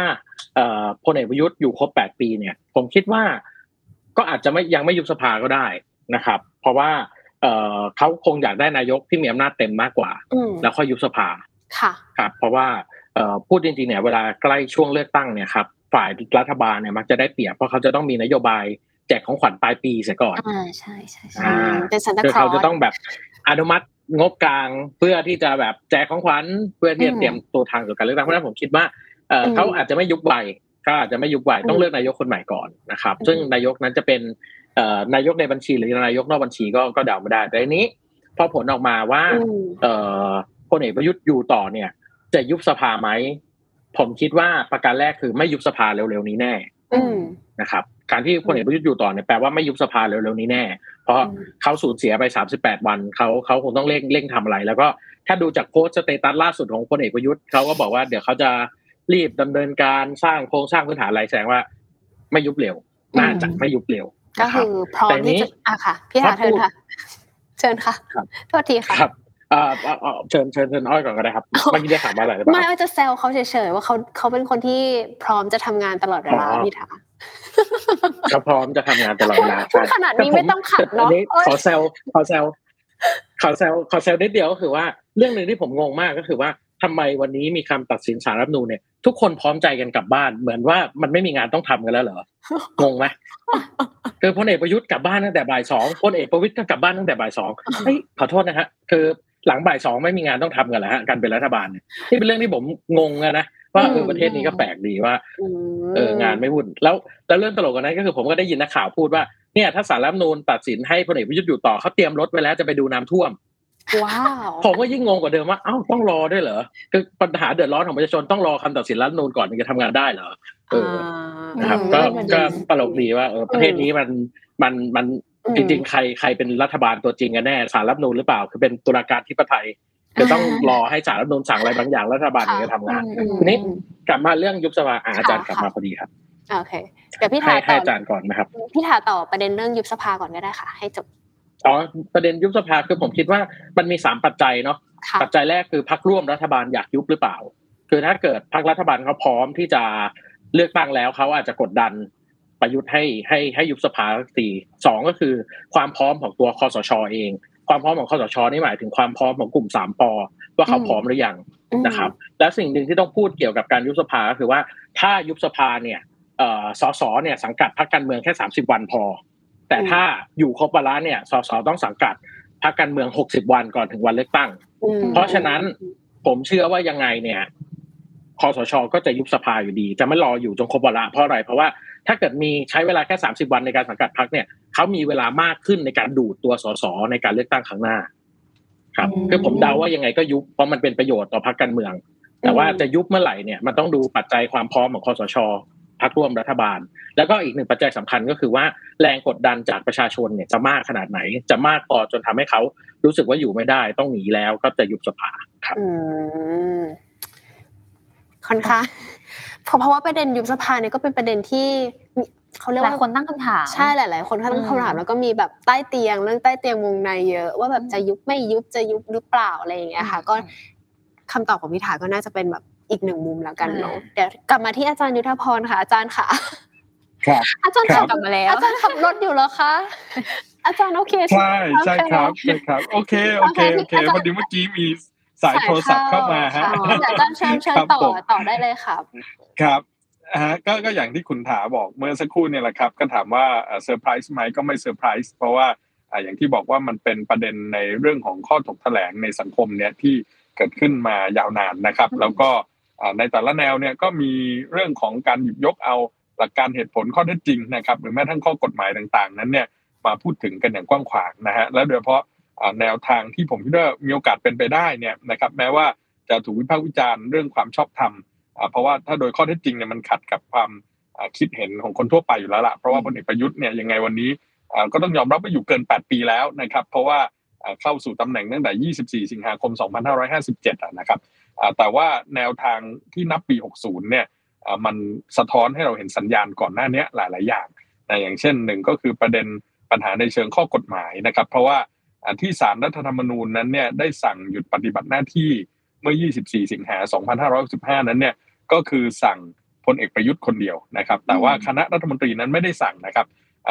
เอ่อพลเอกประยุทธ์อยู่ครบแปดปีเนี่ย ผมคิดว่าก็อาจจะไม่ยังไม่ยุบสภาก็ได้นะครับ เพราะว่าเอ่อเขาคงอยากได้นายกที่มีอำนาจเต็มมากกว่าอืมแล้วค่อยยุบสภาค่ะครับ เพราะว่าเอ่อพูดจริงๆเนี่ยเวลาใกล้ช่วงเลือกตั้งเนี่ยครับฝ่ายรัฐบาลเนี่ยมักจะได้เปรียบเพราะเขาจะต้องมีนโยบายแจกของขวัญปลายปีเสียก่อนอ่าใช่ใช่ใช่อ่าเป็นซันตาคือคลอเขาสจะต้องแบบอนุมัติ งบกลางเพื่อที่จะแบบแจกของขวัญเพื่อที่จะอืมเตรียมตัวทางสู่การเลือกตั้งเพราะฉะนั้นผมคิดว่าเอ่ออมเขาอาจจะไม่ยุบใบเขาอาจจะไม่ยุบใบต้ออืงมเลือกนายกคนใหม่ก่อนนะครับอืมซึ่งนายกนั้นจะเป็นเอ่อนายกในบัญชีหรือนายกนอกบัญชีก็ก็เดาไม่ได้แต่ทีนี้พอผลออกมาว่าอืมเอ่อพลเอกประยุทธ์อยู่ต่อเนี่ย จะยุบสภาไหมผมคิดว่าประการแรกคือไม่ยุบสภาเร็วๆนี้แน่อืมนะครับ การที่พลเอกประยุทธ์อยู่ต่อเนี่ยแปลว่าไม่ยุบสภาเร็วๆนี้แน่ เพราะอืมเขาสูญเสียไป 38 วันเขาเขาคงต้องเร่งเร่งทำอะไร แล้วก็ถ้าดูจากโพสต์สเตตัสล่าสุดของพลเอกประยุทธ์เขาก็บอกว่าเดี๋ยวเขาจะรีบดำเนินการสร้างโครงสร้างพื้นฐานอะไรแสดงว่า ไม่ยุบเร็วน่าจะไม่ยุบเร็วก็นะครัคืบอพร้อมแต่นี้ที่จะอะค่ะพี่หาถ้าเชิญพูดค่ะ เชิญค่ะครับโทษทีค่ะครับเอ่อเอ่อเอ่อเชิญเชิญเชิญอ้อยก่อนก็ได้ครับเมื่อกี้จะถามว่าอะไรหรือเปไม่ล่าว่าจะแซวเขาเฉยๆว่าเขาเขาเป็นคนที่พร้อมจะทำงานตลอดเวลาอ๋อพี่ถาเขาพร้อมจะทำงานตลอดเวลาพูดขนาดนี้ไม่ต้องขัดเนอะแต่ผมเอ้ยขอแซวขอแซวขอแซวขอแซวนิดเดียวก็คือว่าเรื่องหนึ่งที่ผมงงมากก็คือว่าทำไมวันนี้มีคำตัดสินสารรัฐธรรมนูญเนี่ย ทุกคนพร้อมใจกันกลับบ้าน เหมือนว่ามันไม่มีงานต้องทำกันแล้วเหรองงไหมคือพลเอกประยุทธ์กลับบ้านตั้งแต่บ่ายสองพลเอกประวิตยก็กลับบ้านตั้งแต่บ่ายสองเฮ้ยขอโทษนะฮะคือ หลังบ่ายสองไม่มีงานต้องทำกันแล้วฮะการเป็นรัฐบาลเนี่ยที่เป็นเรื่องที่ผมงงอะนะว่าเออประเทศนี้ก็แปลกดีว่าอืมเอองานไม่วุ่นแล้วแล้วเรื่องตลกกว่านั้นก็คือผมก็ได้ยินนักข่าวพูดว่าเนี่ยถ้าสารรัฐธรรมนูญตัดสินให้พลเอกประยุทธ์อยู่ต่อเขาเตรียมรถไว้แล้วจะไปดูน้ำท่วมว้าวผมก็ยิ่งงงกว่าเดิมว่าเอ้าต้องรอด้วยเหรอคือปัญหาเดือดร้อนของประชาชนต้องรอคำตัดสินรัฐธรรมนูญก่อนถึงจะทำงานได้เหรอเออนะครับอืมก็เป็นประก็เด็นตลกดีว่าเออประเทศนี้มันมันมันอืม จริงๆ ใครใครเป็นรัฐบาลตัวจริงกันแน่สารรัฐธรรมนูญหรือเปล่า คือเป็นตุลาการที่ประไทยคือต้องรอให้สารรัฐธรรมนูญสั่งอะไรบางอย่างรัฐบาลถึงจะทำงานอืมทีนี้กลับมาเรื่องยุบสภาอะอาจารย์กลับมาพอดีครับโอเคเดี๋ยวพี่ให้ถาให้ต่ออาจารย์ก่อนนะครับพี่ถาต่อประเด็นเรื่องยุบสภาก่อนก็ได้ค่ะ ให้จบอ๋อประเด็นยุบสภาคือผมคิดว่ามันมีสามปัจจัยเนาะค่ะปัจจัยแรกคือพักร่วมรัฐบาลอยากยุบหรือเปล่า คือถ้าเกิดพักรัฐบาลเขาพร้อมที่จะเลือกตั้งแล้วเขาอาจจะกดดัน ประยุทธ์ให้ให้ให้ยุบสภาสักทีสองก็คือความพร้อมของตัวคอสชเอง ความพร้อมของคอสชนี่หมายถึงความพร้อมของกลุ่มสามปอว่าเขาพร้อมหรือยังอืมนะครับ และสิ่งหนึ่งที่ต้องพูดเกี่ยวกับการยุบสภาก็คือว่าถ้ายุบสภาเนี่ยเอ่อสสเนี่ยสังกัดพรรคการเมืองแค่สามสิบวันพอ แต่ถ้าอยู่ครบวาระเนี่ยสสต้องสังกัดพรรคการเมืองหกสิบวันก่อนถึงวันเลือกตั้งอืมเพราะฉะนั้นผมเชื่อว่ายังไงเนี่ย คอสชก็จะยุบสภาอยู่ดี จะไม่รออยู่จนครบวาระเพราะอะไร เพราะว่าถ้าเกิดมีใช้เวลาแค่สามสิบวันในการสังกัดพรรคเนี่ยเขามีเวลามากขึ้นในการดูดตัวสสในการเลือกตั้งครั้งหน้า ครับอืมคือผมเดาว่ายังไงก็ยุบเพราะมันเป็นประโยชน์ต่อพรรคการเมือง แต่ว่าจะยุบเมื่อไหร่เนี่ยมันต้องดูปัจจัยความพร้อมของคอสชพรรคร่วมรัฐบาล แล้วก็อีกหนึ่งปัจจัยสำคัญก็คือว่าแรงกดดันจากประชาชนเนี่ยจะมากขนาดไหน จะมากพอจนทำให้เขารู้สึกว่าอยู่ไม่ได้ต้องหนีแล้วก็จะยุบสภาครับอืม ค่อนข้างเพราะเพราะว่าประเด็นยุบสภาเนี่ยก็เป็นประเด็นที่มีเขาเรียกหลายว่าคนตั้งคำถามใช่หลาย ๆ คนเขาตั้งอืมคำถามแล้วก็มีแบบใต้เตียงเรื่องใต้เตียงวงในเยอะ ว่าแบบจะยุบไม่ยุบจะยุบหรือเปล่าอะไรอย่างเงี้ยค่ะ ก็คำตอบของพิธาก็น่าจะเป็นแบบอีกหนึ่งมุมแล้วกันเนาะเดี๋ยวกลับมาที่อาจารย์ยุทธพรค่ะ อาจารย์ค่ะครับอาจารย์ครัขับบกลับมาแล้วอาจารย์ขับรถอยู่เหรอคะอาจารย์โอเคใช่ใช่ไหมครับใช่ครับ โอเคโอเคโอเคอาจารย์พอดีเมื่อกี้มี สายโทรศัพท์เข้ามาฮะค่ะเดี๋ยวอาจารย์เชิญเชิญครับต่อผมต่อได้เลยครับ ครับอ่าฮะก็ก็อย่างที่คุณถาบอกเมื่อสักครู่เนี่ยแหละครับ ก็ถามว่าเซอร์ไพรส์ไหมก็ไม่เซอร์ไพรส์เพราะว่าอ่าอย่างที่บอกว่ามันเป็นประเด็นในเรื่องของข้อถกแถลงในสังคมเนี่ยที่เกิดขึ้นมายาวนานนะครับ แล้วก็อ่าในแต่ละแนวเนี่ยก็มีเรื่องของการหยิบยกเอาหลักการเหตุผลข้อเท็จจริงนะครับ หรือแม้ทั้งข้อกฎหมายต่างๆ นั้นเนี่ยมาพูดถึงกันอย่างกว้างขวางนะฮะและโดยเฉพาะอ่า แนวทางที่ผมคิดว่ามีโอกาสเป็นไปได้เนี่ยนะครับแม้ว่าจะถูกวิพากษ์วิจารณ์เรื่องความชอบธรรมอ่าเพราะว่าถ้าโดยข้อเท็จจริงเนี่ยมันขัดกับความอ่าคิดเห็นของคนทั่วไปอยู่แล้วล่ะเพราะว่าพลเอกประยุทธ์เนี่ยยังไงวันนี้อ่าก็ต้องยอมรับว่าอยู่เกิน 8 ปีแล้วนะครับเพราะว่าเอ่อเข้าสู่ตำแหน่งตั้งแต่ 24 สิงหาคม 2557อะนะครับอ่าแต่ว่าแนวทางที่นับปี 60 เนี่ยอ่ามันสะท้อนให้เราเห็นสัญญาณก่อนหน้านี้หลาย ๆ อย่างนะอย่างเช่นหนึ่งก็คือประเด็นปัญหาในเชิงข้อกฎหมายนะครับ เพราะว่าอ่า ที่ศาลรัฐธรรมนูญนั้นเนี่ยได้สั่งหยุดปฏิบัติหน้าที่เมื่อ 24 สิงหา 2565 นั้นเนี่ยก็คือสั่งพลเอกประยุทธ์คนเดียวนะครับ แต่ว่าคณะรัฐมนตรีนั้นไม่ได้สั่งนะครับ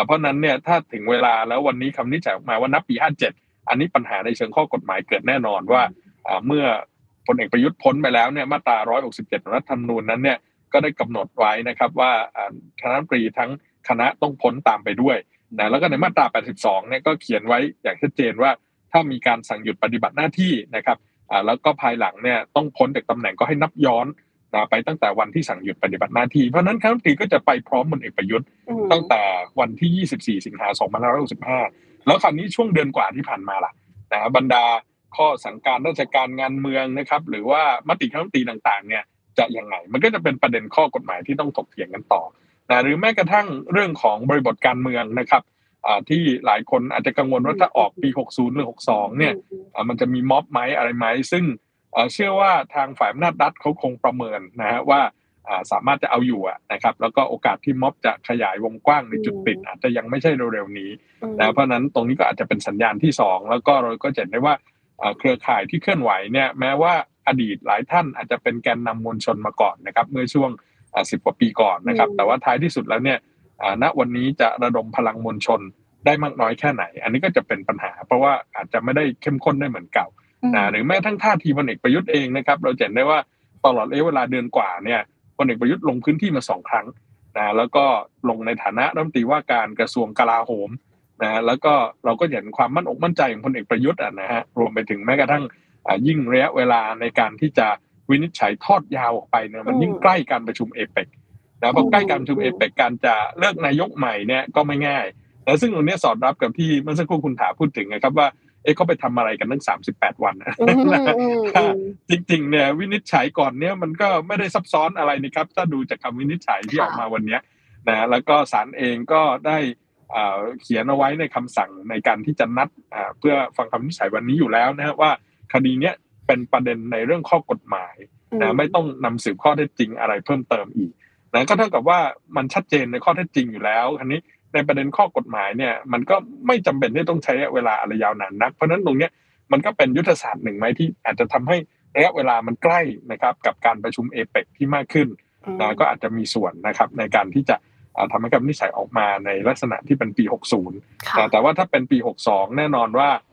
เพราะนั้นเนี่ยถ้าถึงเวลาแล้ววันนี้คำนิจฉัยออกมาว่านับปี 57 อันนี้ปัญหาในเชิงข้อกฎหมายเกิดแน่นอนว่าเมื่อพลเอกประยุทธ์พ้นไปแล้วเนี่ยมาตรา 167รัฐธรรมนูญนั้นเนี่ยก็ได้กำหนดไว้นะครับว่าอ่าคณะรัฐมนตรีทั้งคณะต้องพ้นตามไปด้วย นะแล้วก็ในมาตรา 82 เนี่ยก็เขียนไว้อย่างชัดเจนว่า ถ้ามีการสั่งหยุดปฏิบัติหน้าที่นะครับอ่าแล้วก็ภายหลังเนี่ยต้องพ้นจากตำแหน่งก็ให้นับย้อนนะไปตั้งแต่วันที่สั่งหยุดปฏิบัติหน้าที่ เพราะนั้นคณะรัฐมนตรีก็จะไปพร้อมพลเอกประยุทธ์ตั้งแต่วันที่ 24 สิงหาคม2565 แล้วคราวนี้ช่วงเดือนกว่าที่ผ่านมาล่ะนะบรรดาข้อสั่งการราชการงานเมืองนะครับ หรือว่ามติคณะรัฐมนตรีต่างๆ เนี่ยจะยังไง มันก็จะเป็นประเด็นข้อกฎหมายที่ต้องถกเถียงกันต่อ นะหรือแม้กระทั่งเรื่องของบริบทการเมืองนะครับอ่าที่หลายคนอาจจะกังวลว่าถ้าออกปี 60 หรือ 62 เนี่ยอ่ามันจะมีม็อบไหมอะไรไหม ซึ่งเอ่อเชื่อว่าทางฝ่ายอำนาจรัฐเขาคงประเมินนะฮะว่าอ่าสามารถจะเอาอยู่อะนะครับแล้วก็โอกาสที่ม็อบจะขยายวงกว้างในจุดติด อาจจะยังไม่ใช่เร็วๆนี้นะเพราะฉะนั้นตรงนี้ก็อาจจะเป็นสัญญาณที่สองแล้วก็เราก็จะเห็นได้ว่าอ่าเครือข่ายที่เคลื่อนไหวเนี่ยแม้ว่าอดีตหลายท่านอาจจะเป็นแกนนำมวลชนมาก่อนนะครับเมื่อช่วง สิบกว่าปีก่อนนะครับอืมแต่ว่าท้ายที่สุดแล้วเนี่ยอ่าณวันนี้จะระดมพลังมวลชนได้มากน้อยแค่ไหน อันนี้ก็จะเป็นปัญหา เพราะว่าอาจจะไม่ได้เข้มข้นได้เหมือนเก่านะหรือแม้กระทั้งท่าทีพลเอกประยุทธ์เองนะครับ เราจะเห็นได้ว่าตลอดระยะเวลาเดือนกว่าเนี่ยพลเอกประยุทธ์ลงพื้นที่มาสองครั้งนะแล้วก็ลงในฐานะรัฐมนตรีว่าการกระทรวงกลาโหมนะแล้วก็เราก็เห็นความมั่นอกมั่นใจของพลเอกประยุทธ์อะนะฮะรวมไปถึงแม้กระทั่งอ่ายิ่งระยะเวลาในการที่จะ วินิจฉัยทอดยาวออกไปเนี่ยมันยิ่งใกล้การประชุมเอเปกนะพอใกล้การประชุมเอเปกการจะเลือกนายกใหม่เนี่ยก็ไม่ง่าย แล้วซึ่งตรงเนี้ยสอดรับกับที่เมื่อสักครู่คุณถาพูดถึงนะครับว่าเอ๊ะเขาไปทำอะไรกันตั้ง38วันนะอืมอืมอืมจริงๆเนี่ยวินิจฉัยก่อนเนี่ยมันก็ไม่ได้ซับซ้อนอะไรนี่ครับ ถ้าดูจากคำวินิจฉัยที่ค่ะออกมาวันเนี้ยนะแล้วก็ศาลเองก็ได้อ่าเขียนเอาไว้ในคำสั่งในการที่จะนัดอ่าเพื่อฟังคำวินิจฉัยวันนี้อยู่แล้วนะฮะว่าคดีเนี้ย เป็นประเด็นในเรื่องข้อกฎหมายนะไม่ต้องนำสืบข้อเท็จจริงอะไรเพิ่มเติมอีกนะก็เท่ากับว่ามันชัดเจนในข้อเท็จจริงอยู่แล้วคันนี้ในประเด็นข้อกฎหมายเนี่ยมันก็ไม่จำเป็นที่ต้องใช้ระยะเวลาอะไรยาวนานนัก เพราะฉะนั้นตรงเนี้ยมันก็เป็นยุทธศาสตร์หนึ่งไหมที่อาจจะทำให้ระยะเวลามันใกล้นะครับกับการประชุมเอเปกที่มากขึ้นนะก็อาจจะมีส่วนนะครับในการที่จะอ่าทำให้คำวินิจฉัยออกมาในลักษณะที่เป็นปี 60ค่ะแต่แต่ว่าถ้าเป็นปี 62 แน่นอนว่าอ่า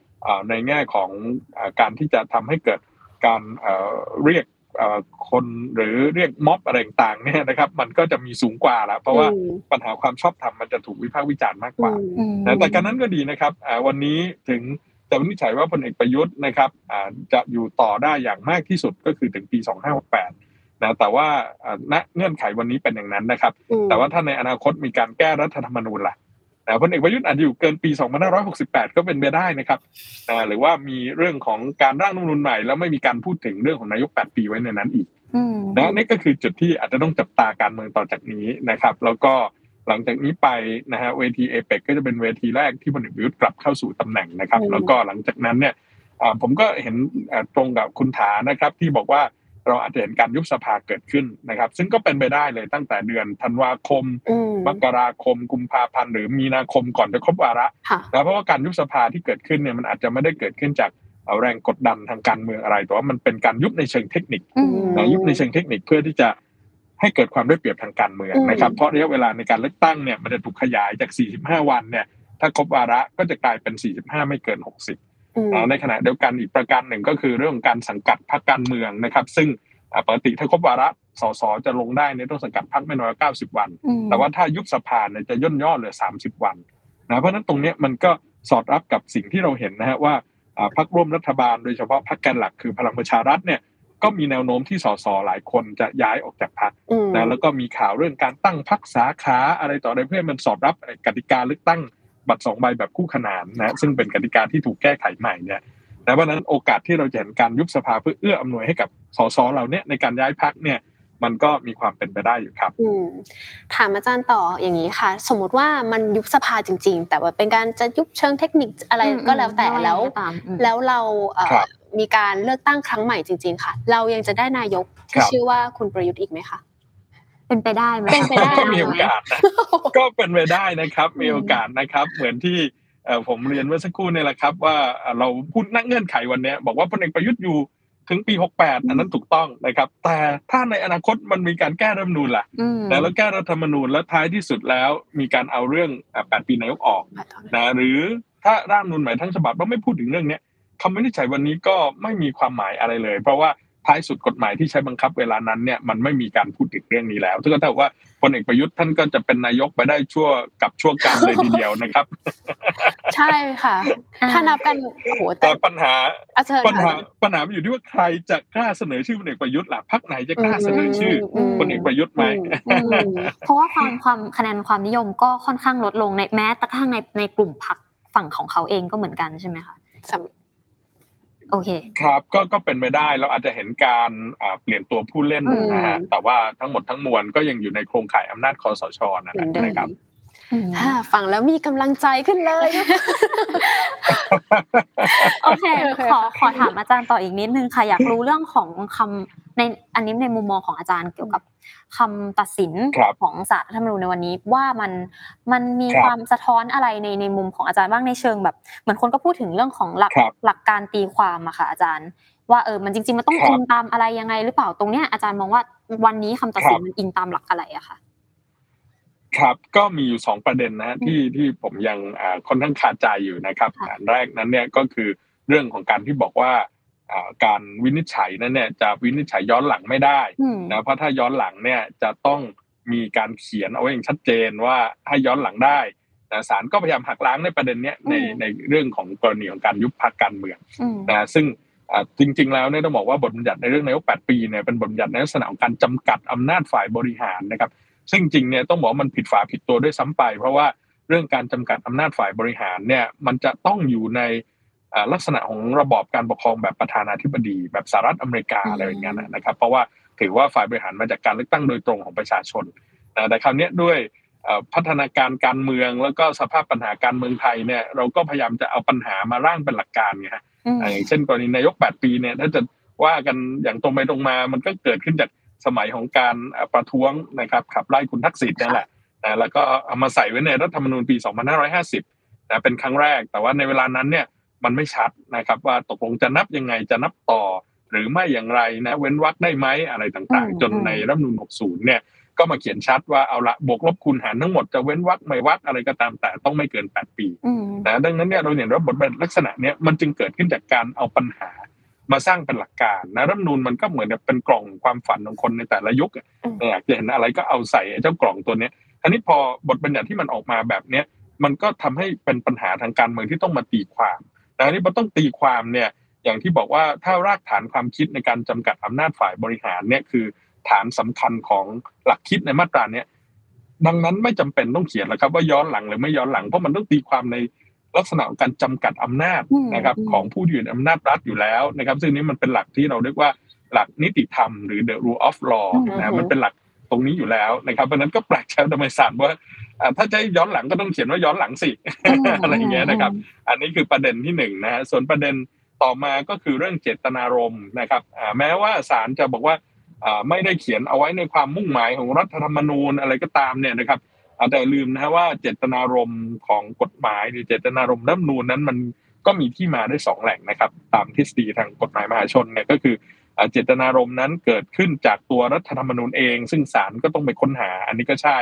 ในแง่ของอ่าการที่จะทำให้เกิดการเอ่อเรียกเอ่อคนหรือเรียกม็อบอะไรต่างๆเนี่ยนะครับ มันก็จะมีสูงกว่าแล้วเพราะว่าอืมปัญหาความชอบธรรมมันจะถูกวิพากษ์วิจารณ์มากกว่าอืมนะแต่การนั้นก็ดีนะครับอ่าวันนี้ถึงจะวินิจฉัยว่าพลเอกประยุทธ์นะครับอ่าจะอยู่ต่อได้อย่างมากที่สุดก็คือถึงปี 2568นะแต่ว่าอ่าณเงื่อนไขวันนี้เป็นอย่างนั้นนะครับอืมแต่ว่าถ้าในอนาคตมีการแก้รัฐธรรมนูญล่ะนะ พลเอกประยุทธ์อาจจะอยู่เกินปี 2568 ก็เป็นไปได้นะครับนะหรือว่ามีเรื่องของการร่างรัฐธรรมนูญใหม่แล้วไม่มีการพูดถึงเรื่องของนายก 8 ปีไว้ในนั้นอีกอืมนะนี่ก็คือจุดที่อาจจะต้องจับตาการเมืองต่อจากนี้นะครับ แล้วก็หลังจากนี้ไปนะฮะเวทีเอเปกก็จะเป็นเวทีแรกที่พลเอกประยุทธ์กลับเข้าสู่ตำแหน่งนะครับอืมแล้วก็หลังจากนั้นเนี่ยอ่าผมก็เห็นอ่าตรงกับคุณถานะครับที่บอกว่า เราอาจจะเห็นการยุบสภาเกิดขึ้นนะครับ ซึ่งก็เป็นไปได้เลยตั้งแต่เดือนธันวาคมอืมมกราคม กุมภาพันธ์หรือมีนาคมก่อนจะครบวาระค่ะนะเพราะว่าการยุบสภาที่เกิดขึ้นเนี่ยมันอาจจะไม่ได้เกิดขึ้นจากเอ่อแรงกดดันทางการเมืองอะไรแต่ว่ามันเป็นการยุบในเชิงเทคนิคอืมนะยุบในเชิงเทคนิคเพื่อที่จะให้เกิดความได้เปรียบทางการเมืองอืมนะครับเพราะระยะเวลาในการเลือกตั้งเนี่ยมันจะถูกขยายจาก 45 วันเนี่ยถ้าครบวาระก็จะกลายเป็น 45 ไม่เกิน 60อืมนะ ในขณะเดียวกันอีกประการหนึ่งก็คือเรื่องของการสังกัดพรรคการเมืองนะครับ ซึ่งอ่าปกติถ้าครบวาระสสจะลงได้เนี่ยต้องสังกัดพรรคไม่น้อยกว่า90วันอืมแต่ว่าถ้ายุบสภาเนี่ยจะย่นย่อเหลือ30วันนะเพราะฉะนั้นตรงเนี้ยมันก็สอดรับกับสิ่งที่เราเห็นนะฮะว่าอ่าพรรคร่วมรัฐบาลโดยเฉพาะพรรคแกนหลักคือพลังประชารัฐเนี่ยก็มีแนวโน้มที่สสหลายคนจะย้ายออกจากพรรคอืมนะแล้วก็มีข่าวเรื่องการตั้งพรรคสาขาอะไรต่ออะไรเพื่อให้มันสอดรับกติกาเลือกตั้ง บัตรสองใบแบบคู่ขนานนะซึ่งเป็นกติกาที่ถูกแก้ไขใหม่เนี่ยนะเพราะฉะนั้นโอกาสที่เราจะเห็นการยุบสภาเพื่อเอื้ออำนวยให้กับสสเราเนี่ยในการย้ายพรรคเนี่ยมันก็มีความเป็นไปได้อยู่ครับอืมถามอาจารย์ต่ออย่างนี้ค่ะ สมมุติว่ามันยุบสภาจริง ๆ แต่ว่าเป็นการจะยุบเชิงเทคนิคอะไรก็แล้วแต่แล้วตามอืมแล้วเราเอ่อครับมีการเลือกตั้งครั้งใหม่จริง ๆ ค่ะ เรายังจะได้นายกที่ครับชื่อว่าคุณประยุทธ์อีกไหมคะ เป็นไปได้ไหมเป็นไปได้ก็มีโอกาสนะก็เป็นไปได้นะครับ มีโอกาสนะครับ เหมือนที่เอ่อผมเรียนเมื่อสักครู่เนี่ยแหละครับ ว่าเอ่อเราพูดนักเงื่อนไขวันเนี้ยบอกว่าพลเอกประยุทธ์อยู่ถึงปี 68 อันนั้นถูกต้องนะครับ แต่ถ้าในอนาคตมันมีการแก้รัฐธรรมนูญล่ะอืมนะแล้วแก้รัฐธรรมนูญแล้วท้ายที่สุดแล้ว มีการเอาเรื่องอะ8ปีนายกออกนะหรือถ้าร่างรัฐธรรมนูญใหม่ทั้งฉบับเราไม่พูดถึงเรื่องเนี้ยคำวินิจฉัยวันนี้ก็ไม่มีความหมายอะไรเลย เพราะว่า ท้ายสุดกฎหมายที่ใช้บังคับเวลานั้นเนี่ยมันไม่มีการพูดถึงเรื่องนี้แล้วซึ่งก็เท่ากับว่าพลเอกประยุทธ์ท่านก็จะเป็นนายกไปได้ชั่วกับชั่วการเลยทีเดียวนะครับ ใช่ค่ะอ่าถ้านับกันโอ้โหแต่แต่ปัญหาอาเชิญปัญหาค่ะปัญหามันอยู่ที่ว่าใครจะกล้าเสนอชื่อพลเอกประยุทธ์ล่ะพรรคไหนจะกล้าเสนอชื่ออมพลเอกประยุทธ์ไหมอืมอืมเพราะว่าความความคะแนนความนิยมก็ค่อนข้างลดลงในแม้แต่กระทั่งในในกลุ่มพรรคฝั่งของเขาเองก็เหมือนกันใช่ไหมคะสำ โอเคครับก็ก็เป็นไปได้เราอาจจะเห็นการอ่าเปลี่ยนตัวผู้เล่นอืมนะฮะแต่ว่าทั้งหมดทั้งมวลก็ยังอยู่ในโครงข่ายอำนาจคอสชนะเหมือนเดิมนะครับอ่าฟังแล้วมีกำลังใจขึ้นเลยโอเคโอเคขอค่ะขอถามอาจารย์ต่ออีกนิดนึงค่ะ อยากรู้เรื่องของคำ ในอันนี้ในมุมมองของอาจารย์เกี่ยวกับคำตัดสินครับของศาลรัฐธรรมนูญในวันนี้ว่ามันมันมีครับความสะท้อนอะไรในในมุมของอาจารย์บ้างในเชิงแบบ เหมือนคนก็พูดถึงเรื่องของหลักครับหลักการตีความอะค่ะอาจารย์ ว่าเออมันจริงๆมันต้องครับอิงตามอะไรยังไง หรือเปล่าตรงเนี้ยอาจารย์มองว่าวันนี้คำตัดสินครับมันอิงตามหลักอะไรอะค่ะครับก็มีอยู่สองประเด็นนะฮะที่ที่ผมยังอ่าค่อนข้างคาใจอยู่นะครับค่ะอันแรกนั้นเนี่ยก็คือเรื่องของการที่บอกว่าอ่า การวินิจฉัยนั้นเนี่ยจะวินิจฉัยย้อนหลังไม่ได้อืมนะเพราะถ้าย้อนหลังเนี่ยจะต้องมีการเขียนเอาไว้อย่างชัดเจนว่าให้ย้อนหลังได้นะศาลก็พยายามหักล้างในประเด็นเนี้ยในอืมในเรื่องของกรณีของการยุบพรรคการเมืองอืมนะซึ่งอ่าจริง ๆ แล้วเนี่ยต้องบอกว่าบทบัญญัติในเรื่องนายก8ปีเนี่ยเป็นบทบัญญัติในลักษณะของการจำกัดอำนาจฝ่ายบริหารนะครับ ซึ่งจริงเนี่ยต้องบอกว่ามันผิดฝาผิดตัวด้วยซ้ำไป เพราะว่าเรื่องการจำกัดอำนาจฝ่ายบริหารเนี่ยมันจะต้องอยู่ในอ่า ลักษณะของระบอบการปกครองแบบประธานาธิบดี แบบสหรัฐอเมริกาอืมอะไรอย่างเงี้ยนะครับ เพราะว่าถือว่าฝ่ายบริหารมาจากการเลือกตั้งโดยตรงของประชาชนนะแต่คราวเนี้ยด้วยเอ่อพัฒนาการการเมืองแล้วก็สภาพปัญหาการเมืองไทยเนี่ยเราก็พยายามจะเอาปัญหามาร่างเป็นหลักการไงฮะอืมอ่าอย่างเช่นกรณีนายก 8 ปีเนี่ยถ้าจะว่ากันอย่างตรงไปตรงมา มันก็เกิดขึ้นจากสมัยของการเอ่อประท้วงนะครับขับไล่คุณทักษิณนั่นแหละนะแล้วก็เอามาใส่ไว้ในรัฐธรรมนูญปี 2550นะเป็นครั้งแรก แต่ว่าในเวลานั้นเนี่ย มันไม่ชัดนะครับ ว่าตกลงจะนับยังไงจะนับต่อ หรือไม่อย่างไรนะ เว้นวรรคได้ไหมอะไรต่างอืมๆจนในรัฐธรรมนูญ60 เนี่ย ก็มาเขียนชัดว่าเอาละบวกลบคูณหารทั้งหมดจะเว้นวรรคไม่วรรคอะไรก็ตามแต่ต้องไม่เกิน 8 ปีอืมนะดังนั้นเนี่ยเราเห็นว่าบทบาทลักษณะเนี้ยมันจึงเกิดขึ้นจากการเอาปัญหามาสร้างเป็นหลักการนะรัฐธรรมนูนมันก็เหมือนกับเป็นกล่องความฝันของคนในแต่ละยุคอะอืมอยากจะเห็นอะไรก็เอาใส่ไอ้เจ้ากล่องตัวเนี้ยทีนี้พอบทบัญญัติที่มันออกมาแบบเนี้ยมันก็ทำให้เป็นปัญหาทางการเมืองที่ต้องมาตีความ นะอันนี้มันต้องตีความเนี่ยอย่างที่บอกว่าถ้ารากฐานความคิดในการจำกัดอำนาจฝ่ายบริหารเนี่ยคือฐานสำคัญของหลักคิดในมาตราเนี้ยดังนั้นไม่จำเป็นต้องเขียนแล้วครับ ว่าย้อนหลังหรือไม่ย้อนหลังเพราะมันต้องตีความในลักษณะของการจำกัดอำนาจอืมนะครับอืมของผู้อยู่ในอำนาจรัฐอยู่แล้วนะครับ ซึ่งนี้มันเป็นหลักที่เราเรียกว่าหลักนิติธรรมหรือ the rule of law อืมนะมันเป็นหลักตรงนี้อยู่แล้วนะครับเพราะฉะนั้นก็แปลกใจทำไมศาลว่าอ่า ถ้าจะให้ย้อนหลังก็ต้องเขียนว่าย้อนหลังสิอะไรอย่างเงี้ยนะครับ อันนี้คือประเด็นที่หนึ่งนะฮะส่วนประเด็นต่อมาก็คือเรื่องเจตนารมณ์นะครับอ่าแม้ว่าศาลจะบอกว่าอ่าไม่ได้เขียนเอาไว้ในความมุ่งหมายของรัฐธรรมนูญอะไรก็ตามเนี่ยนะครับอ่าแต่ลืมนะฮะว่าเจตนารมณ์ของกฎหมายหรือเจตนารมณ์รัฐธรรมนูญนั้นมันก็มีที่มาได้สองแหล่งนะครับ ตามทฤษฎีทางกฎหมายมหาชนเนี่ยก็คืออ่าเจตนารมณ์นั้นเกิดขึ้นจากตัวรัฐธรรมนูญเอง ซึ่งศาลก็ต้องไปค้นหาอันนี้ก็ใช่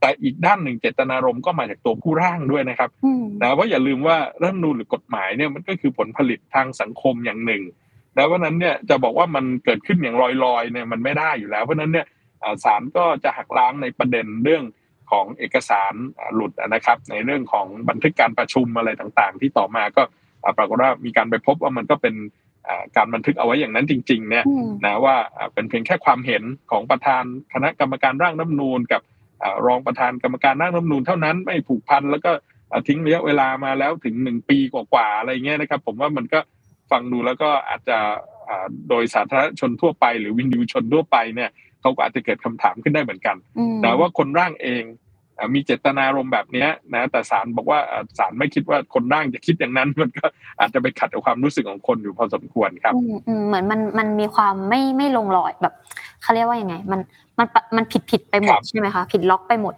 แต่อีกด้านหนึ่งเจตนารมณ์ก็มาจากตัวผู้ร่างด้วยนะครับอืมนะว่าอย่าลืมว่ารัฐธรรมนูญหรือกฎหมายเนี่ยมันก็คือผลผลิตทางสังคมอย่างหนึ่งนะเพราะฉะนั้นเนี่ยจะบอกว่ามันเกิดขึ้นอย่างลอยๆเนี่ยมันไม่ได้อยู่แล้ว เพราะฉะนั้นเนี่ยอ่าศาลก็จะหักล้างในประเด็นเรื่องของเอกสารอ่าหลุดนะครับ ในเรื่องของบันทึกการประชุมอะไรต่างๆ ที่ต่อมาก็อ่าปรากฏว่ามีการไปพบว่ามันก็เป็นอ่าการบันทึกเอาไว้อย่างนั้นจริง ๆ เนี่ยอืมนะว่าอ่าเป็นเพียงแค่ความเห็นของประธานคณะกรรมการร่างรัฐธรรมนูญกับอ่า รองประธานกรรมการร่างรัฐธรรมนูญเท่านั้นไม่ผูกพันแล้วก็อ่าทิ้งระยะเวลามาแล้วถึงหนึ่งปีกว่าๆอะไรเงี้ยนะครับ ผมว่ามันก็ฟังดูแล้วก็อาจจะอ่าโดยสาธารณชนทั่วไป หรือวินดิวชนทั่วไปเนี่ยเขาก็อาจจะเกิดคำถามขึ้นได้เหมือนกันอืมนะว่าคนร่างเองอะ มีเจตนารมณ์แบบเนี้ยนะแต่ศาลบอกว่าอะศาลไม่คิดว่าคนร่างจะคิดอย่างนั้น มันก็อาจจะไปขัดกับความรู้สึกของคนอยู่พอสมควรครับอืมอืมเหมือนมันมันมีความไม่ไม่ลงรอยแบบเขาเรียกว่ายังไง มันมันปะมันผิดผิดไปหมครัดบใช่ไหมคะผิดล็อกไปหมด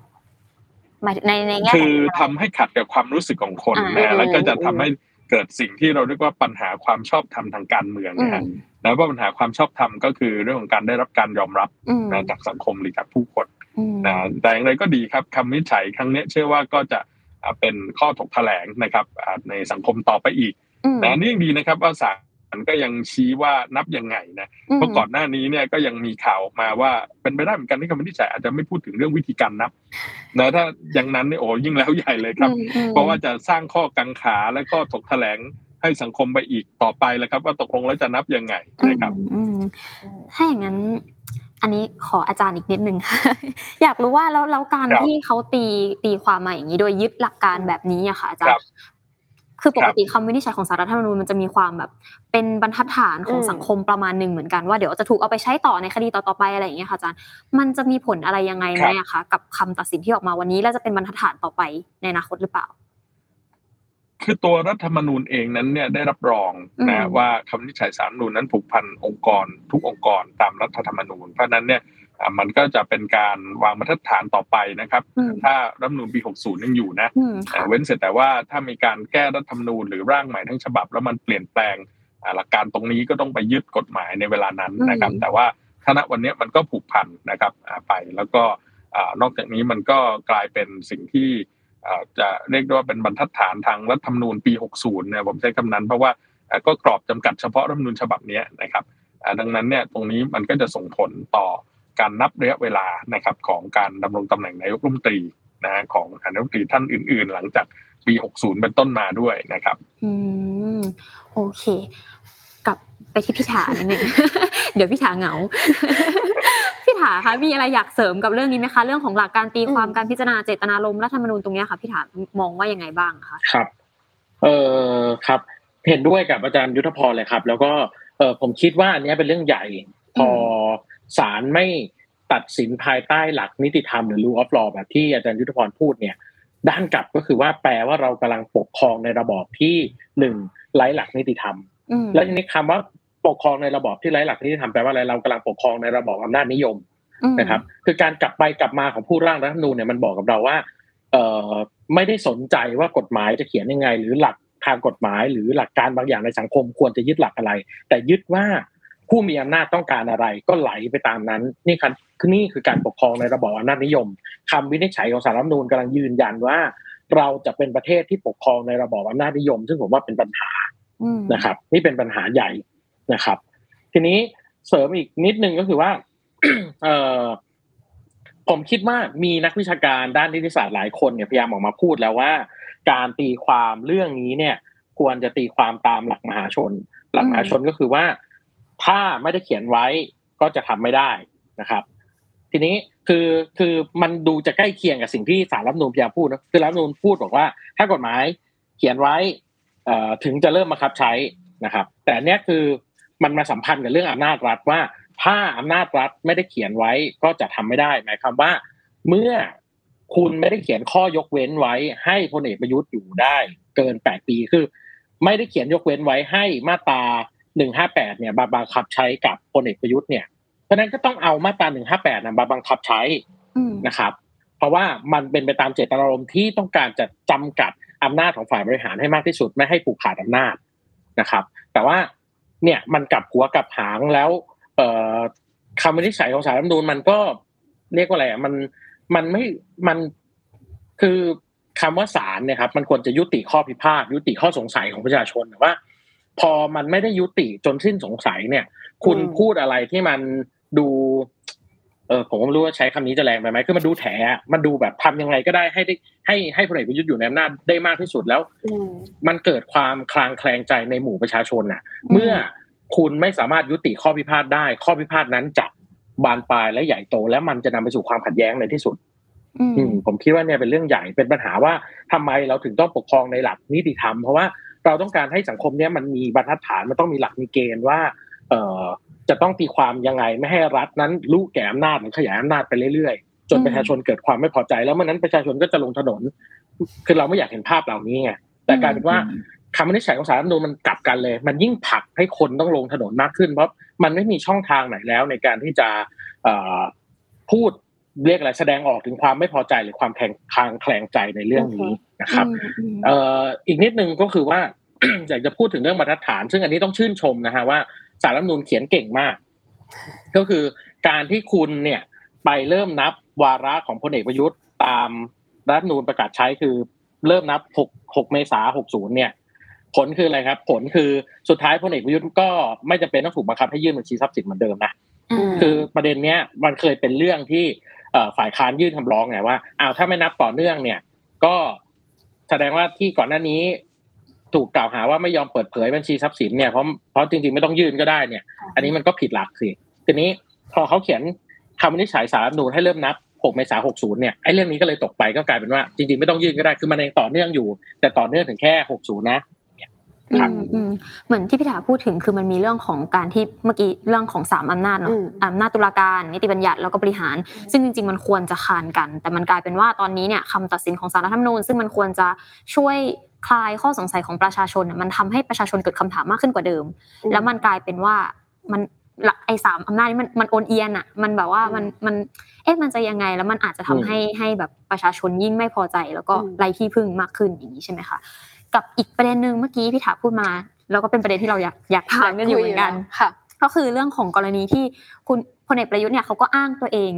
หมายถึงในในแง่คือไหนทำให้ขัดกับความรู้สึกของคนอ่านะแล้วก็จะอืมทำให้เกิดสิ่งที่เราเรียกว่าปัญหาความชอบธรรมทางการเมืองอืนะมฮะแล้วว่าปัญหาความชอบธรรมก็คือเรื่องของการได้รับการยอมรับอืมนะจากสังคมหรือจากผู้คนอืม นะแต่อย่างไรก็ดีครับคำวินิจฉัยครั้งเนี้ยเชื่อว่าก็จะอ่าเป็นข้อถกแถลงนะครับอ่าในสังคมต่อไปอีกอืมนะนี่ยังดีนะครับว่าศาลก็ยังชี้ว่านับยังไงนะเพราะก่อนหน้านี้เนี่ยก็ยังมีข่าวออกมาว่าเป็นไปได้เหมือนกันที่คำวินิจฉัยอาจจะไม่พูดถึงเรื่องวิธีการนับนะถ้าอย่างนั้นเนี่ยโอ้ยิ่งแล้วใหญ่เลยครับอืมอืมเพราะว่าจะสร้างข้อกังขาและก็ถกแถลงให้สังคมไปอีกต่อไปแล้วครับ ว่าตกลงแล้วจะนับยังไงนะครับอืมอืมถ้าอย่างนั้น อันนี้ขออาจารย์อีกนิดนึงค่ะอยากรู้ว่าแล้วแล้วการครับที่เขาตีตีความมาอย่างนี้โดยยึดหลักการแบบนี้อะค่ะอาจารครัย์บคือปคกรับติคำวินิจฉัยของสารรัฐธรรมนูญมันจะมีความแบบ เป็นบรรทัดฐานของอืมสังคมประมาณหนึ่งเหมือนกันว่าเดี๋ยวจะถูกเอาไปใช้ต่อในคดีต่อๆไปอะไรอย่างเงี้ยค่ะอาจารย์มันจะมีผลอะไรยังไงไหมอะคะกับคำตัดสินที่ออกมาวันนี้ แล้วจะเป็นบรรทัดฐานต่อไปในอนาคตหรือเปล่า คือตัวรัฐธรรมนูญเองนั้นเนี่ยได้รับรองอืนะมว่าคำวินิจฉัยสารรัฐธรรมนูญนั้นผูกพันองค์กร ทุกองค์กรตามรัฐธรรมนูญ เพราะฉะนั้นเนี่ยอ่ามันก็จะเป็นการวางบรรทัดฐานต่อไปนะครับอืมถ้ารัฐธรรมนูญปี 60 ยังอยู่นะอืมอ่าค่ะเว้นเสร็จแต่ว่าถ้ามีการแก้รัฐธรรมนูญหรือร่างใหม่ทั้งฉบับ แล้วมันเปลี่ยนแปลงอ่าหลักการตรงนี้ก็ต้องไปยึดกฎหมายในเวลานั้นนะครับอืมแต่ว่าถ้าณวันนี้มันก็ผูกพันนะครับอ่าไปแล้วก็อ่านอกจากนี้มันก็กลายเป็นสิ่งที่อ่า จะเรียกได้ว่าเป็นบรรทัดฐานทางรัฐธรรมนูญปี 60เนี่ยผมใช้คำนั้นเพราะว่าก็กรอบจำกัดเฉพาะรัฐธรรมนูญฉบับนี้นะครับดังนั้นเนี่ยตรงนี้มันก็จะส่งผลต่อการนับระยะเวลานะครับของการดำรงตำแหน่งนายกรัฐมนตรีนะของนายกรัฐมนตรีท่านอื่น ๆ หลังจากปี 60 เป็นต้นมาด้วยนะครับ อืมโอเค กลับไปที่พี่ถานิดนึงเดี๋ยวพี่ถาเหงา ถาคะมีอะไรอยากเสริมกับเรื่องนี้ไหมคะ เรื่องของหลักการตีความอืมการพิจารณาเจตนารมณ์รัฐธรรมนูญตรงเนี้ยค่ะพี่ถามองว่ายังไงบ้างคะครับ เออครับ เห็นด้วยกับอาจารย์ยุทธพรเลยครับ แล้วก็เออผมคิดว่าอันเนี้ยเป็นเรื่องใหญ่ พอศาลไม่ตัดสินภายใต้หลักนิติธรรมหรือ rule of law แบบที่อาจารย์ยุทธพรพูดเนี่ย ด้านกลับก็คือว่าแปลว่าเรากำลังปกครองในระบอบที่หนึ่งไร้หลักนิติธรรมอืมแล้วทีนี้คำว่า ปกครองในระบอบที่ไร้หลักนิติธรรมแปลว่าอะไรเรากำลังปกครองในระบอบอำนาจนิยมอืมนะครับ คือการกลับไปกลับมาของผู้ร่างรัฐธรรมนูญเนี่ยมันบอกกับเราว่าเอ่อไม่ได้สนใจว่ากฎหมายจะเขียนยังไง หรือหลักทางกฎหมาย หรือหลักการบางอย่างในสังคมควรจะยึดหลักอะไร แต่ยึดว่าผู้มีอำนาจต้องการอะไร ก็ไหลไปตามนั้นนี่ครับคือนี่คือการปกครองในระบอบอำนาจนิยมคำวินิจฉัยของสารรัฐธรรมนูญกำลังยืนยันว่า เราจะเป็นประเทศที่ปกครองในระบอบอำนาจนิยม ซึ่งผมว่าเป็นปัญหาอืมนะครับ นี่เป็นปัญหาใหญ่ นะครับ ทีนี้เสริมอีกนิดนึงก็คือว่าเออผมคิดว่ามีนักวิชาการด้านนิติศาสตร์หลายคนเนี่ยพยายามออกมาพูดแล้วว่า การตีความเรื่องนี้เนี่ย ควรจะตีความตามหลักมหาชน หลักมหาชนก็คือว่า ถ้าไม่ได้เขียนไว้ก็จะทำไม่ได้นะครับ ทีนี้คือคือมันดูจะใกล้เคียงกับสิ่งที่สารรัฐมนูญพยายามพูดนะคือรัฐมนูญพูดบอกว่า ถ้ากฎหมายเขียนไว้ถึงจะเริ่มบังคับใช้นะครับ แต่เนี้ยคือ มันมาสัมพันธ์กับเรื่องอำนาจรัฐว่า ถ้าอำนาจรัฐไม่ได้เขียนไว้ก็จะทำไม่ได้หมายความว่า เมื่อคุณไม่ได้เขียนข้อยกเว้นไว้ ให้พลเอกประยุทธ์อยู่ได้ เกินแปดปีคือ ไม่ได้เขียนยกเว้นไว้ให้มาตราหนึ่งห้าแปดเนี่ยมาบังคับใช้กับพลเอกประยุทธ์เนี่ยเพราะฉะนั้นก็ต้องเอามาตราหนึ่งห้าแปดมาบังคับใช้อืมนะครับ เพราะว่ามันเป็นไปตามเจตนารมณ์ที่ต้องการจะจำกัดอำนาจของฝ่ายบริหารให้มากที่สุดไม่ให้ผูกขาดอำนาจนะครับ แต่ว่า เนี่ยมันกลับหัวกลับหางแล้ว เอ่อคำวินิจฉัยของสารรัฐธรรมนูญมันก็เรียกว่าอะไรอะมันมันไม่มันคือคำว่าศาลเนี่ยครับมันควรจะยุติข้อพิพาทยุติข้อสงสัยของประชาชนแต่ว่า พอมันไม่ได้ยุติจนสิ้นสงสัยเนี่ย คุณอืมพูดอะไรที่มันดู เออผมก็ไม่รู้ว่าใช้คำนี้จะแรงไปไหมคือมันดูแถอะมันดูแบบทำยังไงก็ได้ให้ได้ให้ให้พลเอกประยุทธ์อยู่ในอำนาจได้มากที่สุดแล้วอืมมันเกิดความคลางแคลงใจในหมู่ประชาชนน่ะ เมื่อคุณไม่สามารถยุติข้อพิพาทได้ ข้อพิพาทนั้นจะบานปลายและใหญ่โต และมันจะนำไปสู่ความขัดแย้งในที่สุด อืมอืมผมคิดว่าเนี่ยเป็นเรื่องใหญ่เป็นปัญหาว่าทำไมเราถึงต้องปกครองในหลักนิติธรรมเพราะว่าเราต้องการให้สังคมเนี้ยมันมีบรรทัดฐานมันต้องมีหลักมีเกณฑ์ว่า เอ่อจะต้องตีความยังไงไม่ให้รัฐนั้นรู้แก่อำนาจหรือขยายอำนาจไปเรื่อยๆ จนอืมประชาชนเกิดความไม่พอใจ แล้วเมื่อนั้นประชาชนก็จะลงถนน คือเราไม่อยากเห็นภาพเหล่านี้ไงแต่กลายเป็นว่าคำวินิจฉัยของศาลรัฐธรรมนูญมันกลับกันเลย มันยิ่งผลักให้คนต้องลงถนนมากขึ้น เพราะมันไม่มีช่องทางไหนแล้วในการที่จะเอ่อพูดเรียกอะไรแสดงออกถึงความไม่พอใจหรือความแข็งคลางแคลงใจในเรื่องนี้นะครับอืมอืมเอ่ออีกนิดนึงก็คือว่าอยากจะพูดถึงเรื่องบรรทัดฐาน ซึ่งอันนี้ต้องชื่นชมนะฮะว่า สารรัฐธรรมนูญเขียนเก่งมาก ก็คือการที่คุณเนี่ยไปเริ่มนับวาระของพลเอกประยุทธ์ตามรัฐธรรมนูญประกาศใช้คือเริ่มนับ 6 6 เมษายน60 เนี่ย ผลคืออะไรครับ ผลคือสุดท้ายพลเอกประยุทธ์ก็ไม่จำเป็นต้องถูกบังคับให้ยื่นบัญชีทรัพย์สินเหมือนเดิมนะมคือประเด็นเนี้ยมันเคยเป็นเรื่องที่เอ่อฝ่ายค้านยื่นคำร้องไงว่าอ้าวถ้าไม่นับต่อเนื่องเนี่ย ก็แสดงว่าที่ก่อนหน้านี้ ถูกกล่าวหาว่าไม่ยอมเปิดเผยบัญชีทรัพย์สินเนี่ยเพราะเพราะจริงๆไม่ต้องยื่นก็ได้เนี่ย อันนี้มันก็ผิดหลักสิทีนี้พอเขาเขียนคำวินิจฉัยสารรัฐธรรมนูญให้เริ่มนับ 6 เมษายน 60 เนี่ยไอ้เรื่องนี้ก็เลยตกไปก็กลายเป็นว่า จริงๆไม่ต้องยื่นก็ได้คือมันยังต่อเนื่องอยู่ แต่ต่อเนื่องถึงแค่ 60 นะครับอืมอืมเหมือนที่พี่ถาพูดถึงคือมันมีเรื่องของการที่เมื่อกี้เรื่องของสามอำนาจเนาะอืมอำนาจตุลาการนิติบัญญัติแล้วก็บริหาร ซึ่งจริง ๆ มันควรจะคานกัน แต่มันกลายเป็นว่าตอนนี้เนี่ยคำตัดสินของศาลรัฐธรรมนูญซึ่งมันควรจะช่วย คลายข้อสงสัยของประชาชนน่ะมันทำให้ประชาชนเกิดคำถามมากขึ้นกว่าเดิม แล้วมันกลายเป็นว่ามันหลักไอ้สามอำนาจนี้มันมันโอนเอียนอะ มันแบบว่ามันมันเอ๊ะมันจะยังไงแล้วมันอาจจะทำอืมให้ให้แบบประชาชนยิ่งไม่พอใจ แล้วก็อืมไร้ที่พึ่งมากขึ้นอย่างนี้ใช่ไหมคะกับอีกประเด็นหนึ่งเมื่อกี้พี่ถาพูดมาแล้วก็เป็นประเด็นที่เราอยากอยากถามกันอยู่เหมือนกันค่ะก็คือเรื่องของกรณีที่คุณพลเอกประยุทธ์เนี่ยเขาก็อ้างตัวเอง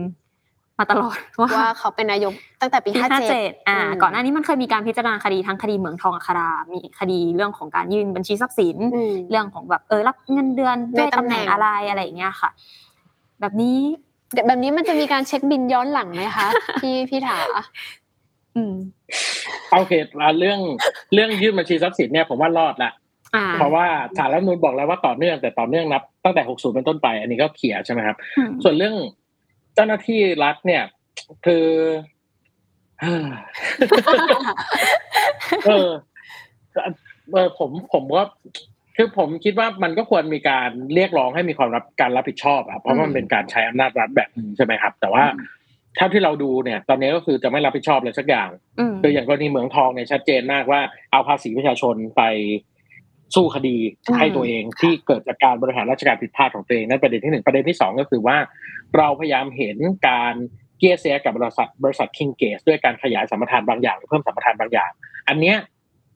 มาตลอดว่าว่าเขาเป็นนายกตั้งแต่ปีปีห้าห้าเจ็เจ็ดดอ่า ก่อนหน้านี้มันเคยมีการพิจารณาคดีทั้งคดีเหมืองทองอัครา มีคดีเรื่องของการยื่นบัญชีทรัพย์สิน เรื่องของแบบเออรับเงินเดือนด้วยในตำตำแหแหน่น่งงอะไรอะไรอย่างเงี้ยค่ะ แบบนี้เดี๋ยวแบบนี้มันจะมีการเช็คบินย้อนหลังไหมคะพี่พี่ถาอืมโอเคอะเรื่องเรื่องยื่นบัญชีทรัพย์สินเนี่ยผมว่ารอดละอ่าเพราะว่าสารรัฐธรรมนูญบอกแล้วว่าต่อเนื่องแต่ต่อเนื่องนับตั้งแต่ 60 เป็นต้นไป อันนี้ก็เคลียร์ใช่ไหมครับอืมส่วนเรื่อง เจ้าหน้าที่รัฐเนี่ย คือเออเออผมผมก็คือผมคิดว่ามันก็ควรมีการเรียกร้องให้มีความรับการรับผิดชอบอะเพราะว่ามันเป็นการใช้อำนาจรัฐแบบนึงใช่ไหมครับ แต่ว่าเท่าที่เราดูเนี่ย ตอนนี้ก็คือจะไม่รับผิดชอบเลยสักอย่างอืมคืออย่างกรณีเหมืองทองเนี่ยชัดเจนมากว่าเอาภาษีประชาชนไปสู้คดีอืมให้ตัวเองที่เกิดจากการบริหารราชการผิดพลาดของตัวเองนั่นประเด็นที่หนึ่งประเด็นที่สองก็คือว่า เราพยายามเห็นการเกี้ยเสียกับบริษัทบริษัทคิงเกสด้วยการขยายสัมปทานบางอย่างหรือเพิ่มสัมปทานบางอย่าง อันเนี้ย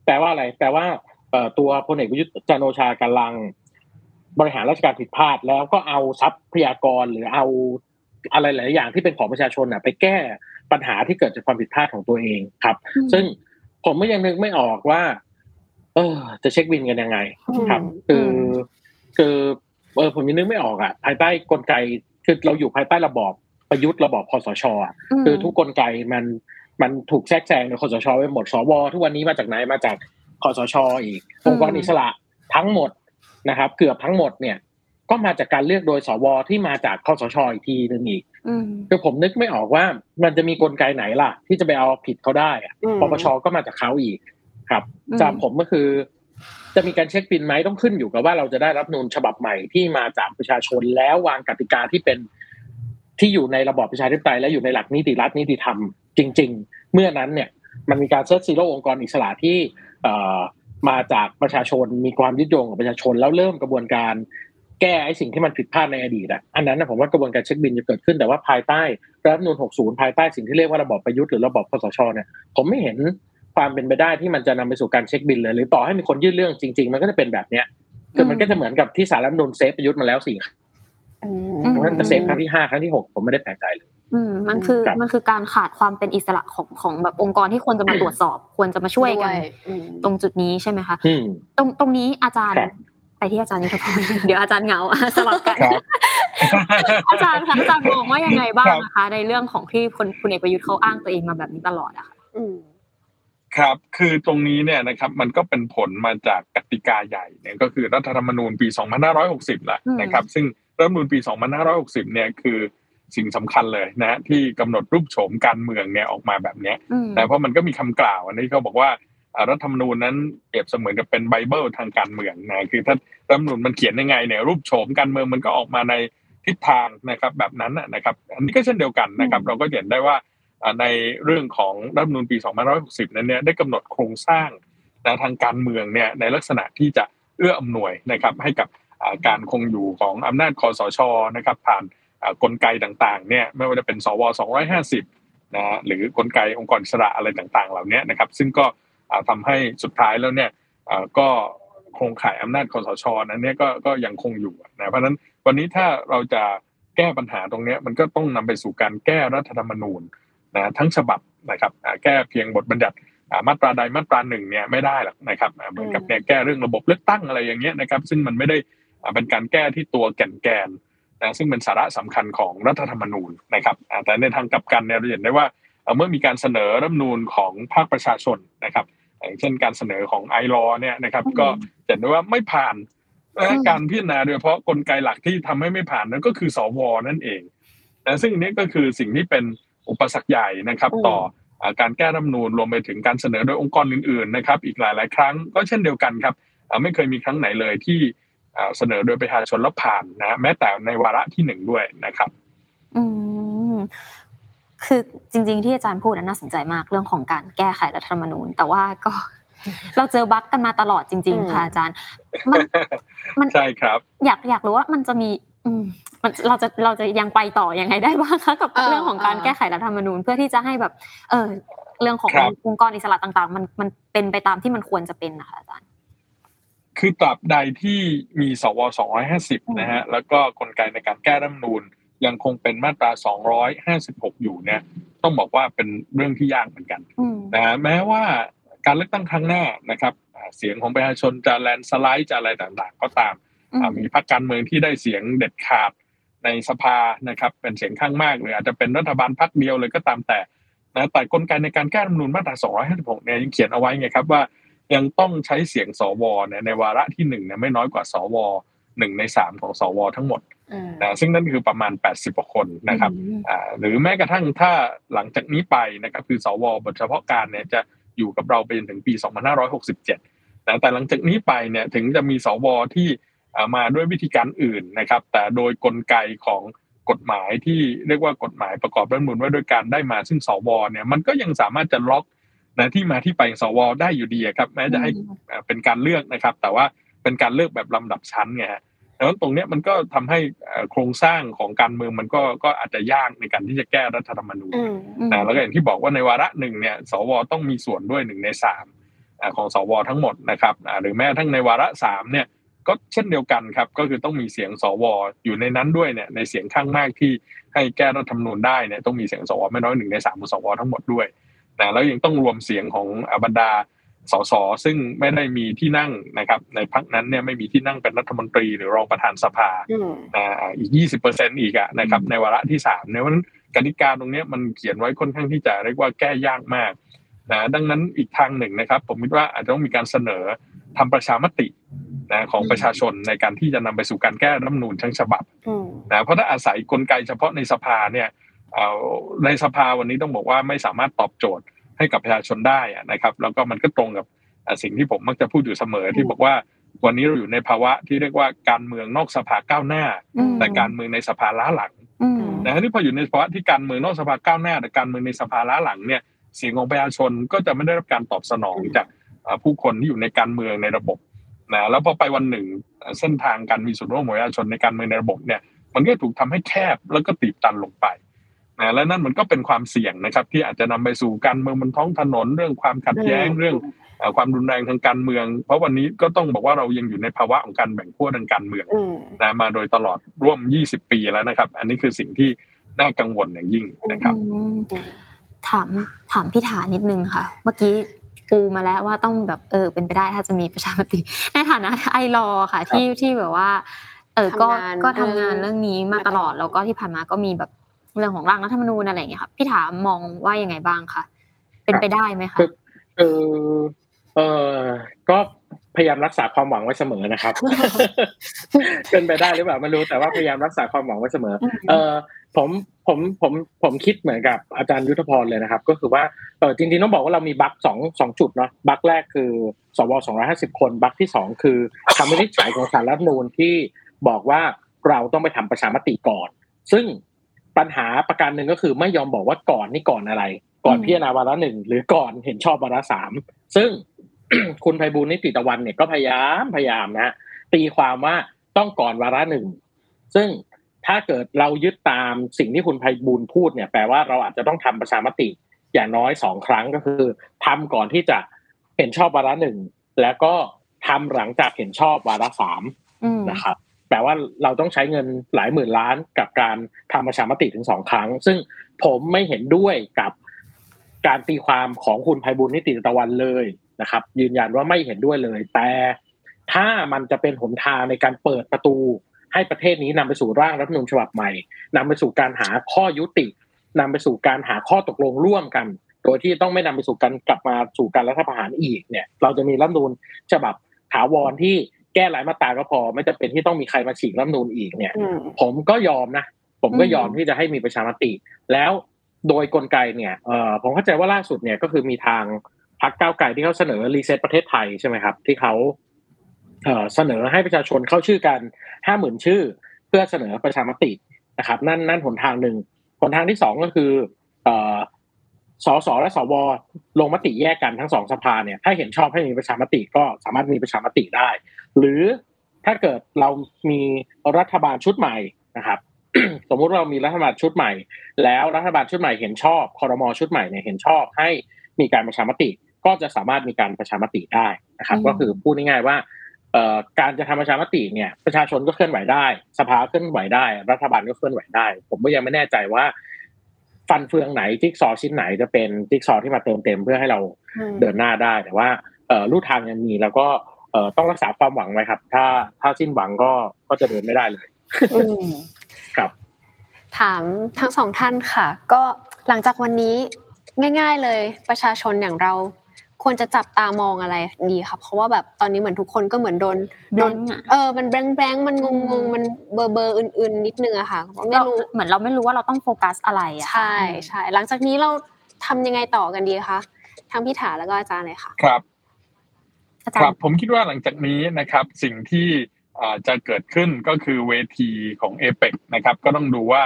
แปลว่าอะไรแปลว่าเอ่อตัวพลเอกประยุทธ์จันทร์โอชากำลัง บริหารราชการผิดพลาด แล้วก็เอาทรัพยากรหรือเอาอะไรหลายอย่างที่เป็นของประชาชนน่ะไปแก้ปัญหาที่เกิดจากความผิดพลาดของตัวเองครับ ซึ่งผมก็ยังนึกไม่ออกว่า เออ จะเช็คบินกันยังไง ครับ คือคือเออผมยังนึกไม่ออกอะภายใต้กลไก คือเราอยู่ภายใต้ระบอบประยุทธ์ระบอบคอสชอะมคือทุกกลไกมันมันถูกแทรกแซงโดยคอสชไปหมดสวทุกวันนี้มาจากไหนมาจากคอสชอีกองค์กรอิสระทั้งหมดนะครับ เกือบทั้งหมดเนี่ย ก็มาจากการเลือกโดยสว.ที่มาจากคสช.อีกทีนึงอีกอืมคือผมนึกไม่ออกว่ามันจะมีกลไกไหนล่ะ ที่จะไปเอาผิดเขาได้อะอืมปปชก็มาจากเขาอีกครับอืมจากผมก็คือ จะมีการเช็กบิลไหมต้องขึ้นอยู่กับว่าเราจะได้รัฐธรรมนูญฉบับใหม่ที่มาจากประชาชนแล้ววางกติกาที่เป็นที่อยู่ในระบอบประชาธิปไตยและอยู่ในหลักนิติรัฐนิติธรรมจริง ๆ เมื่อนั้นเนี่ยมันมีการ set zero องค์กรอิสระที่เอมาจากประชาชนมีความยึดโยงกับประชาชนแล้วเริ่มกระบวนการแก้ไอ้สิ่งที่มันผิดพลาดในอดีตอะอันนั้นนะผมว่ากระบวนการเช็กบิลจะเกิดขึ้นแต่ว่าภายใต้รัฐธรรมนูญ60 ภายใต้สิ่งที่เรียกว่าระบอบประยุทธ์หรือระบอบคสชเนี่ยผมไม่เห็น ความเป็นไปได้ที่มันจะนำไปสู่การเช็กบิลเลยหรือต่อให้มีคนยื่นเรื่องจริง ๆ มันก็จะเป็นแบบเนี้ยคือมันก็จะเหมือนกับที่ศาลรัฐธรรมนูญ save ประยุทธ์มาแล้วสี่ครั้งอืมอืมเพราะฉะนั้นจะ save ครั้งที่ห้าครั้งที่หกผมไม่ได้แปลกใจเลยอืมมันคือครับมันคือการขาดความเป็นอิสระของของแบบองค์กรที่ควรจะมาตรวจสอบ ควรจะมาช่วยกันด้วยอืมตรงจุดนี้ใช่ไหมคะอืมตรงตรงนี้อาจารย์ครับไปที่อาจารย์ยุทธพงศ์เดี๋ยวอาจารย์เหงาสลับกันครับอาจารย์คะอาจารย์มองว่ายังไงบ้างครับนะคะ ในเรื่องของที่คนคุณเอกประยุทธ์เขาอ้างตัวเองมาแบบนี้ตลอดอะค่ะอืม ครับ คือตรงนี้เนี่ยนะครับมันก็เป็นผลมาจากกติกาใหญ่เนี่ยก็คือรัฐธรรมนูญปี 2560แหละนะครับซึ่งรัฐธรรมนูญปี 2560 เนี่ยคือสิ่งสำคัญเลยนะฮะที่กำหนดรูปโฉมการเมืองเนี่ยออกมาแบบเนี้ยอืมนะเพราะมันก็มีคำกล่าวอันนี้เขาบอกว่าอ่ารัฐธรรมนูญนั้นเปรียบเสมือนกับเป็นไบเบิลทางการเมืองนะคือถ้ารัฐธรรมนูญมันเขียนยังไงเนี่ยรูปโฉมการเมืองมันก็ออกมาในทิศทางนะครับแบบนั้นนะนะครับ อันนี้ก็เช่นเดียวกันนะครับ เราก็เห็นได้ว่าอ่า ในเรื่องของรัฐมนูญปี 2560 นั้นเนี่ยได้กำหนดโครงสร้างนะทางการเมืองเนี่ยในลักษณะที่จะเอื้ออำนวยนะครับให้กับการคงอยู่ของอำนาจคอสชนะครับผ่านกลไกต่างๆเนี่ยไม่ว่าจะเป็นสว 250นะหรือกลไกองค์กรอิสระอะไรต่างๆ เหล่านี้นะครับซึ่งก็อ่าทำให้สุดท้ายแล้วเนี่ยก็โครงข่ายอำนาจคอสชนั้นเนี่ยก็ก็ยังคงอยู่นะเพราะฉะนั้นวันนี้ถ้าเราจะแก้ปัญหาตรงนี้มันก็ต้องนำไปสู่การแก้รัฐธรรมนูญ นะทั้งฉบับนะครับอ่าแก้เพียงบทบัญญัติอ่ามาตราใดมาตราหนึ่งเนี่ยไม่ได้หรอกนะครับอ่าเหมือนกับเนี่ยแก้เรื่องระบบเลือกตั้งอะไรอย่างเงี้ยนะครับ ซึ่งมันไม่ได้อ่าเป็นการแก้ที่ตัวแก่นแกนนะซึ่งเป็นสาระสำคัญของรัฐธรรมนูญนะครับอ่าแต่ในทางกลับกันเนี่ยเราเห็นได้ว่าเอ่อเมื่อมีการเสนอรัฐธรรมนูญของภาคประชาชนนะครับอย่างเช่นการเสนอของไอรอเนี่ยนะครับก็เห็นได้ว่าไม่ผ่านนะการพิจารณาโดยเฉพาะกลไกหลักที่ทำให้ไม่ผ่านนั้นก็คือสวนั่นเองนะซึ่งอันนี้ก็คือสิ่งที่เป็น อุปสรรคใหญ่นะครับ ต่ออ่าการแก้รัฐธรรมนูญรวมไปถึงการเสนอโดยองค์กรอื่นๆนะครับ อีกหลาย ๆ ครั้งก็เช่นเดียวกันครับอ่าไม่เคยมีครั้งไหนเลยที่อ่าเสนอโดยประชาชนแล้วผ่านนะแม้แต่ในวาระที่หนึ่งด้วยนะครับ อืมคือจริง ๆ ที่อาจารย์พูดนั้นน่าสนใจมากเรื่องของการแก้ไขรัฐธรรมนูญ แต่ว่าก็เราเจอบั๊กกันมาตลอดจริง ๆ ค่ะอาจารย์มันมันใช่ครับ อยากอยากรู้ว่ามันจะมีอื มมันเราจะเราจะยังไปต่อยังไงได้บ้างคะกับเออเรื่องของการเออแก้ไขรัฐธรรมนูญเพื่อที่จะให้แบบ เออเรื่องของครับองค์กรอิสระต่าง ๆ มันมันเป็นไปตามที่มันควรจะเป็นนะคะอาจารย์คือตราบใดที่มีสวอืม250นะฮะแล้วก็กลไกในการแก้รัฐธรรมนูญยังคงเป็นมาตรา256อยู่เนี่ย ต้องบอกว่าเป็นเรื่องที่ยากเหมือนกันอืมนะฮะแม้ว่าการเลือกตั้งครั้งหน้านะครับอ่าเสียงของประชาชนจะแลนด์สไลด์จะอะไรต่างๆ ก็ตามอื มอ่ามีพรรคการเมืองที่ได้เสียงเด็ดขาดในสภานะครับ เป็นเสียงข้างมากหรืออาจจะเป็นรัฐบาลพรรคเดียวเลยก็ตามแต่นะแต่กลไกในการแก้รัฐธรรมนูญมาตรา 256 เนี่ยยังเขียนเอาไว้ไงครับว่ายังต้องใช้เสียงสวเนี่ยในวาระที่หนึ่งเนี่ยไม่น้อยกว่าสวหนึ่งในสามของสวทั้งหมดอืมนะซึ่งนั่นคือประมาณ 80กว่าคนนะครับอืมอ่าหรือแม้กระทั่งถ้าหลังจากนี้ไปนะครับคือสวบทเฉพาะการเนี่ยจะอยู่กับเราไปจนถึงปี 2567นะแต่หลังจากนี้ไปเนี่ยถึงจะมีสวที่อ่า มาด้วยวิธีการอื่นนะครับ แต่โดยกลไกของกฎหมายที่เรียกว่ากฎหมายประกอบรัฐธรรมนูญว่าด้วยการได้มาซึ่งสวเนี่ยมันก็ยังสามารถจะล็อกนะที่มาที่ไปของสวได้อยู่ดีอะครับแม้จะให้เอ่อเป็นการเลือกนะครับ แต่ว่าเป็นการเลือกแบบลำดับชั้นไงฮะดังนั้นตรงเนี้ยมันก็ทำให้เอ่อโครงสร้างของการเมืองมันก็ก็อาจจะยากในการที่จะแก้รัฐธรรมนูญอืมนะแล้วก็อย่างที่บอกว่าในวาระหนึ่งเนี่ยสวต้องมีส่วนด้วยหนึ่งในสามอ่าของสวทั้งหมดนะครับอ่าหรือแม้กระทั้งในวาระสามเนี่ย ก็เช่นเดียวกันครับ ก็คือต้องมีเสียงสวอยู่ในนั้นด้วยเนี่ยในเสียงข้างมากที่ให้แก้รัฐธรรมนูญได้เนี่ยต้องมีเสียงสวไม่น้อยหนึ่งในสามของสวทั้งหมดด้วยนะแล้วยังต้องรวมเสียงของอ่าบรรดาสสซึ่งไม่ได้มีที่นั่งนะครับ ในพักนั้นเนี่ยไม่มีที่นั่งเป็นรัฐมนตรีหรือรองประธานสภาอืมอ่าอีก 20เปอร์เซ็นต์อีกอะนะครับ ในวาระที่สามเนี่ยเพราะฉะนั้นกติกาตรงเนี้ยมันเขียนไว้ค่อนข้างที่จะเรียกว่าแก้ยากมากนะดังนั้นอีกทางหนึ่งนะครับ ผมคิดว่าอาจจะต้องมีการเสนอทำประชามติ นะของประชาชนในการที่จะนำไปสู่การแก้รัฐธรรมนูญทั้งฉบับอืมนะเพราะถ้าอาศัยกลไกเฉพาะในสภาเนี่ยเอ่อในสภาวันนี้ต้องบอกว่าไม่สามารถตอบโจทย์ให้กับประชาชนได้อะนะครับ แล้วก็มันก็ตรงกับเอ่อสิ่งที่ผมมักจะพูดอยู่เสมอที่บอกว่าวันนี้เราอยู่ในภาวะที่เรียกว่าการเมืองนอกสภาก้าวหน้าอืมแต่การเมืองในสภาล้าหลังอืมนะฮะที่พออยู่ในภาวะที่การเมืองนอกสภาก้าวหน้า แต่การเมืองในสภาล้าหลังเนี่ยเสียงของประชาชนก็จะไม่ได้รับการตอบสนองจากเอ่อผู้คนที่อยู่ในการเมืองในระบบ นะแล้วพอไปวันหนึ่งเอ่อเส้นทางการมีส่วนร่วมของประชาชนในการเมืองในระบบเนี่ยมันก็ถูกทำให้แคบแล้วก็ตีบตันลงไปนะและนั่นมันก็เป็นความเสี่ยงนะครับ ที่อาจจะนำไปสู่การเมืองบนท้องถนน เรื่องความขัดแย้งอืมเรื่องเอ่อความรุนแรงทางการเมือง เพราะวันนี้ก็ต้องบอกว่าเรายังอยู่ในภาวะของการแบ่งขั้วทางการเมืองอืมนะมาโดยตลอดร่วม 20 ปีแล้วนะครับ อันนี้คือสิ่งที่น่ากังวลอย่างยิ่งนะครับอืมถามถามพี่ฐานนิดนึงค่ะ เมื่อกี้ ปูมาแล้วว่าต้องแบบเออเป็นไปได้ถ้าจะมีประชามติ ในฐานะไอรอค่ะที่ที่แบบว่า เออก็ทำงานก็ทำงานเรื่องเรื่องนี้มาตลอดแล้วก็ที่ผ่านมาก็มีแบบเรื่องของร่างรัฐธรรมนูญอะไรอย่างเงี้ยค่ะพี่ถามมองว่ายังไงบ้างคะเป็นไปได้ไหมคะคือเออเออก็พยายามรักษาความหวังไว้เสมอนะครับเป็นไปได้หรือเปล่าไม่รู้แต่ว่าพยายามรักษาความหวังไว้เสมอ เออ ผมผมผมผมคิดเหมือนกับอาจารย์ยุทธพรเลยนะครับ ก็คือว่าเออจริงๆต้องบอกว่าเรามีบั๊กสองสองจุดเนาะบั๊กแรกคือสวสองร้อยห้าสิบคนบั๊กที่สองคือคำวินิจฉัยของสารรัฐมนูญที่บอกว่าเราต้องไปทำประชามติก่อน ซึ่งปัญหาประการหนึ่งก็คือไม่ยอมบอกว่าก่อนนี่ก่อนอะไร ก่อนพิจารณาวาระหนึ่งหรือก่อนเห็นชอบวาระสามซึ่งคุณไพบูลนิติตะวันเนี่ยก็พยายามพยายามนะฮะตีความว่าต้องก่อนวาระหนึ่งซึ่ง ถ้าเกิดเรายึดตามสิ่งที่คุณไพบูลย์พูดเนี่ยแปลว่าเราอาจจะต้องทำประชามติอย่างน้อยสองครั้งก็คือทำก่อนที่จะเห็นชอบวาระหนึ่งแล้วก็ทำหลังจากเห็นชอบวาระสามอืมนะครับแปลว่าเราต้องใช้เงินหลายหมื่นล้านกับการทำประชามติถึงสองครั้ง ซึ่งผมไม่เห็นด้วยกับการตีความของคุณไพบุญนิติตะวันเลยนะครับ ยืนยันว่าไม่เห็นด้วยเลย แต่ถ้ามันจะเป็นหนทางในการเปิดประตู ให้ประเทศนี้นำไปสู่ร่างรัฐธรรมนูญฉบับใหม่นำไปสู่การหาข้อยุตินำไปสู่การหาข้อตกลงร่วมกัน โดยที่ต้องไม่นำไปสู่การกลับมาสู่การรัฐประหารอีกเนี่ย เราจะมีรัฐธรรมนูญฉบับถาวรที่แก้หลายมาตราก็พอ ไม่จำเป็นที่ต้องมีใครมาฉีกรัฐธรรมนูญอีกเนี่ยอืมผมก็ยอมนะผมก็อืมยอมที่จะให้มีประชามติ แล้วโดยกลไกเนี่ยเอ่อผมเข้าใจว่าล่าสุดเนี่ยก็คือมีทางพรรคก้าวไกลที่เขาเสนอ reset ประเทศไทยใช่ไหมครับ ที่เขา เสนอให้ประชาชนเข้าชื่อกันห้าหมื่นชื่อ เพื่อเสนอประชามตินะครับ นั่นนั่นหนทางหนึ่งหนทางที่สองก็คือเอ่อสสและสวลงมติแยกกันทั้งสองสภาเนี่ยถ้าเห็นชอบให้มีประชามติก็สามารถมีประชามติได้ หรือถ้าเกิดเรามีรัฐบาลชุดใหม่นะครับ สมมุติเรามีรัฐบาลชุดใหม่ แล้วรัฐบาลชุดใหม่เห็นชอบคอรมอชุดใหม่เนี่ยเห็นชอบให้มีการประชามติ ก็จะสามารถมีการประชามติได้นะครับ ก็คือพูดง่ายๆว่า การจะทำประชามติเนี่ยประชาชนก็เคลื่อนไหวได้ สภาเคลื่อนไหวได้ รัฐบาลก็เคลื่อนไหวได้ ผมก็ยังไม่แน่ใจว่าฟันเฟืองไหนจิ๊กซอว์ชิ้นไหนจะเป็นจิ๊กซอว์ที่มาเติมเต็มเพื่อให้เราเดินหน้าได้ แต่ว่าเอ่อลู่ทางยังมีแล้วก็เอ่อต้องรักษาความหวังไว้ครับ ถ้าถ้าสิ้นหวังก็ก็จะเดินไม่ได้เลยอืมครับ ถามทั้งสองท่านค่ะ ก็หลังจากวันนี้ง่าย ๆ เลยประชาชนอย่างเรา ควรจะจับตามองอะไรดีครับเพราะว่าแบบตอนนี้เหมือนทุกคนก็เหมือนโดนโดน blank อะเออมันแบงแบงมันงงงๆมันเบอร์เบอร์อื่นๆนิดนึงอะค่ะไม่เรารู้เหมือนเราไม่รู้ว่าเราต้องโฟกัสอะไรอะใช่ใช่หลังจากนี้เราทำยังไงต่อกันดีคะทั้งพี่ถาแล้วก็อาจารย์เลยค่ะ ครับอาคจารรับย์ผมคิดว่าหลังจากนี้นะครับ สิ่งที่อ่าจะเกิดขึ้นก็คือเวทีของเอเปกนะครับ ก็ต้องดูว่า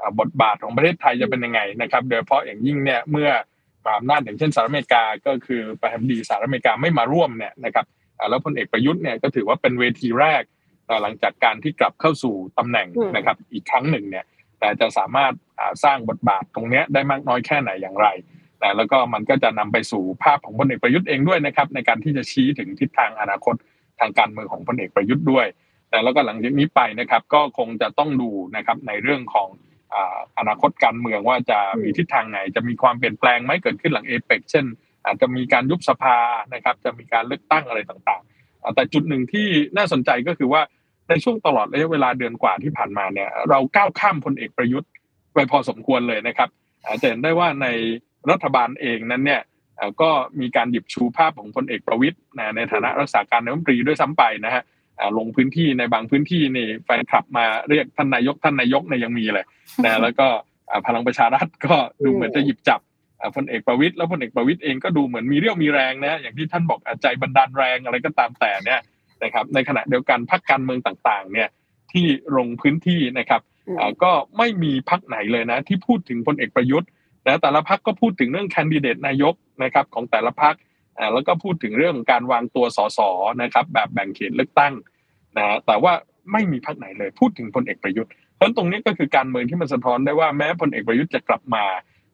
อ่าบทบาทของประเทศไทยจะเป็นยังไงนะครับ โดยเฉพาะอย่างยิ่งเนี่ยเมื่อมหา อำนาจอย่างเช่นสหรัฐอเมริกาก็คือประธานาธิบดีสหรัฐอเมริกาไม่มาร่วมเนี่ยนะครับอ่าแล้วพลเอกประยุทธ์เนี่ยก็ถือว่าเป็นเวทีแรกอ่าหลังจากการที่กลับเข้าสู่ตำแหน่งอืมนะครับ อีกครั้งหนึ่งเนี่ยแต่จะสามารถอ่าสร้างบทบาทตรงเนี้ยได้มากน้อยแค่ไหนอย่างไรนะแล้วก็มันก็จะนำไปสู่ภาพของพลเอกประยุทธ์เองด้วยนะครับ ในการที่จะชี้ถึงทิศทางอนาคตทางการเมืองของพลเอกประยุทธ์ด้วยนะแล้วก็หลังจากนี้ไปนะครับ ก็คงจะต้องดูนะครับในเรื่องของ อ่าอนาคตการเมืองว่าจะมีทิศทางไหน จะมีความเปลี่ยนแปลงไหมเกิดขึ้นหลังเอเปกเช่น อาจจะมีการยุบสภานะครับ จะมีการเลือกตั้งอะไรต่างๆอ่าแต่จุดหนึ่งที่น่าสนใจก็คือว่าในช่วงตลอดระยะเวลาเดือนกว่าที่ผ่านมาเนี่ย เราก้าวข้ามพลเอกประยุทธ์ไปพอสมควรเลยนะครับอาจจะเห็นได้ว่าในรัฐบาลเองนั้นเนี่ยเอ่อก็มีการหยิบชูภาพของพลเอกประวิตยนะในฐานะรักษาการนายกรัฐมนตรีด้วยซ้ำไปนะฮะอ่า ลงพื้นที่ในบางพื้นที่นี่แฟนคลับมาเรียกท่านนายกท่านนายกเนี่ยยังมีเลยนะแล้วก็อ่าพลังประชารัฐก็ดูเหมือนจะหยิบจับอ่าพลเอกประวิตยแล้วพลเอกประวิตยเองก็ดูเหมือนมีเรี่ยวมีแรงนะอย่างที่ท่านบอกอาใจบันดาลแรงอะไรก็ตามแต่เนี่ยนะครับในขณะเดียวกันพรรคการเมืองต่างๆเนี่ยที่ลงพื้นที่นะครับอืมอ่าก็ไม่มีพักไหนเลยนะที่พูดถึงพลเอกประยุทธ์นะแต่ละพักก็พูดถึงเรื่องแคนดิเดตนายกนะครับของแต่ละพัก อ่าแล้วก็พูดถึงเรื่องการวางตัวสสนะครับ แบบแบ่งเขตเลือกตั้งนะแต่ว่าไม่มีพักไหนเลยพูดถึงพลเอกประยุทธ์เพราะฉะนั้นตรงนี้ก็คือการเมืองที่มันสะท้อนได้ว่าแม้พลเอกประยุทธ์จะกลับมา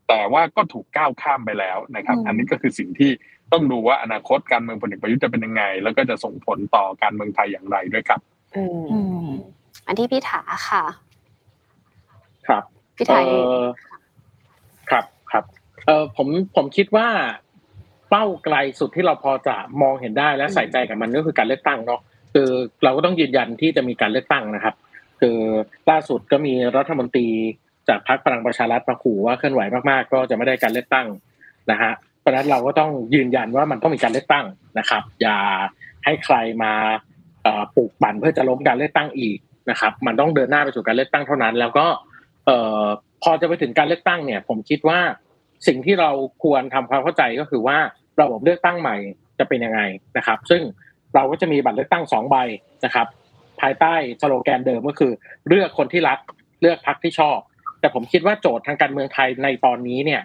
แต่ว่าก็ถูกก้าวข้ามไปแล้วนะครับอืมอันนี้ก็คือสิ่งที่ต้องดูว่าอนาคตการเมืองพลเอกประยุทธ์จะเป็นยังไง แล้วก็จะส่งผลต่อการเมืองไทยอย่างไรด้วยครับอืมอืมอันที่พี่ถาค่ะ ครับพี่ถาเอ่อครับครับเออผมผมคิดว่า เป้าไกลสุดที่เราพอจะมองเห็นได้และใส่ใจกับมันก็คือการเลือกตั้งเนาะคือเราก็ต้องยืนยันที่จะมีการเลือกตั้งนะครับ คือล่าสุดก็มีรัฐมนตรีจากพรรคพลังประชารัฐมาขู่ว่าเคลื่อนไหวมากๆ ก็จะไม่ได้การเลือกตั้งนะฮะราะฉะนั้นเราก็ต้องยืนยันว่ามันต้องมีการเลือกตั้งนะครับ อย่าให้ใครมาเอ่อปลูกปั่นเพื่อจะล้มการเลือกตั้งอีกนะครับ มันต้องเดินหน้าไปสู่การเลือกตั้งเท่านั้น แล้วก็เอ่อพอจะไปถึงการเลือกตั้งเนี่ย ผมคิดว่า สิ่งที่เราควรทำความเข้าใจก็คือว่าระบบเลือกตั้งใหม่จะเป็นยังไงนะครับ ซึ่งเราก็จะมีบัตรเลือกตั้งสองใบนะครับ ภายใต้สโลแกนเดิมก็คือ เลือกคนที่รักเลือกพรรคที่ชอบ แต่ผมคิดว่าโจทย์ทางการเมืองไทยในตอนนี้เนี่ย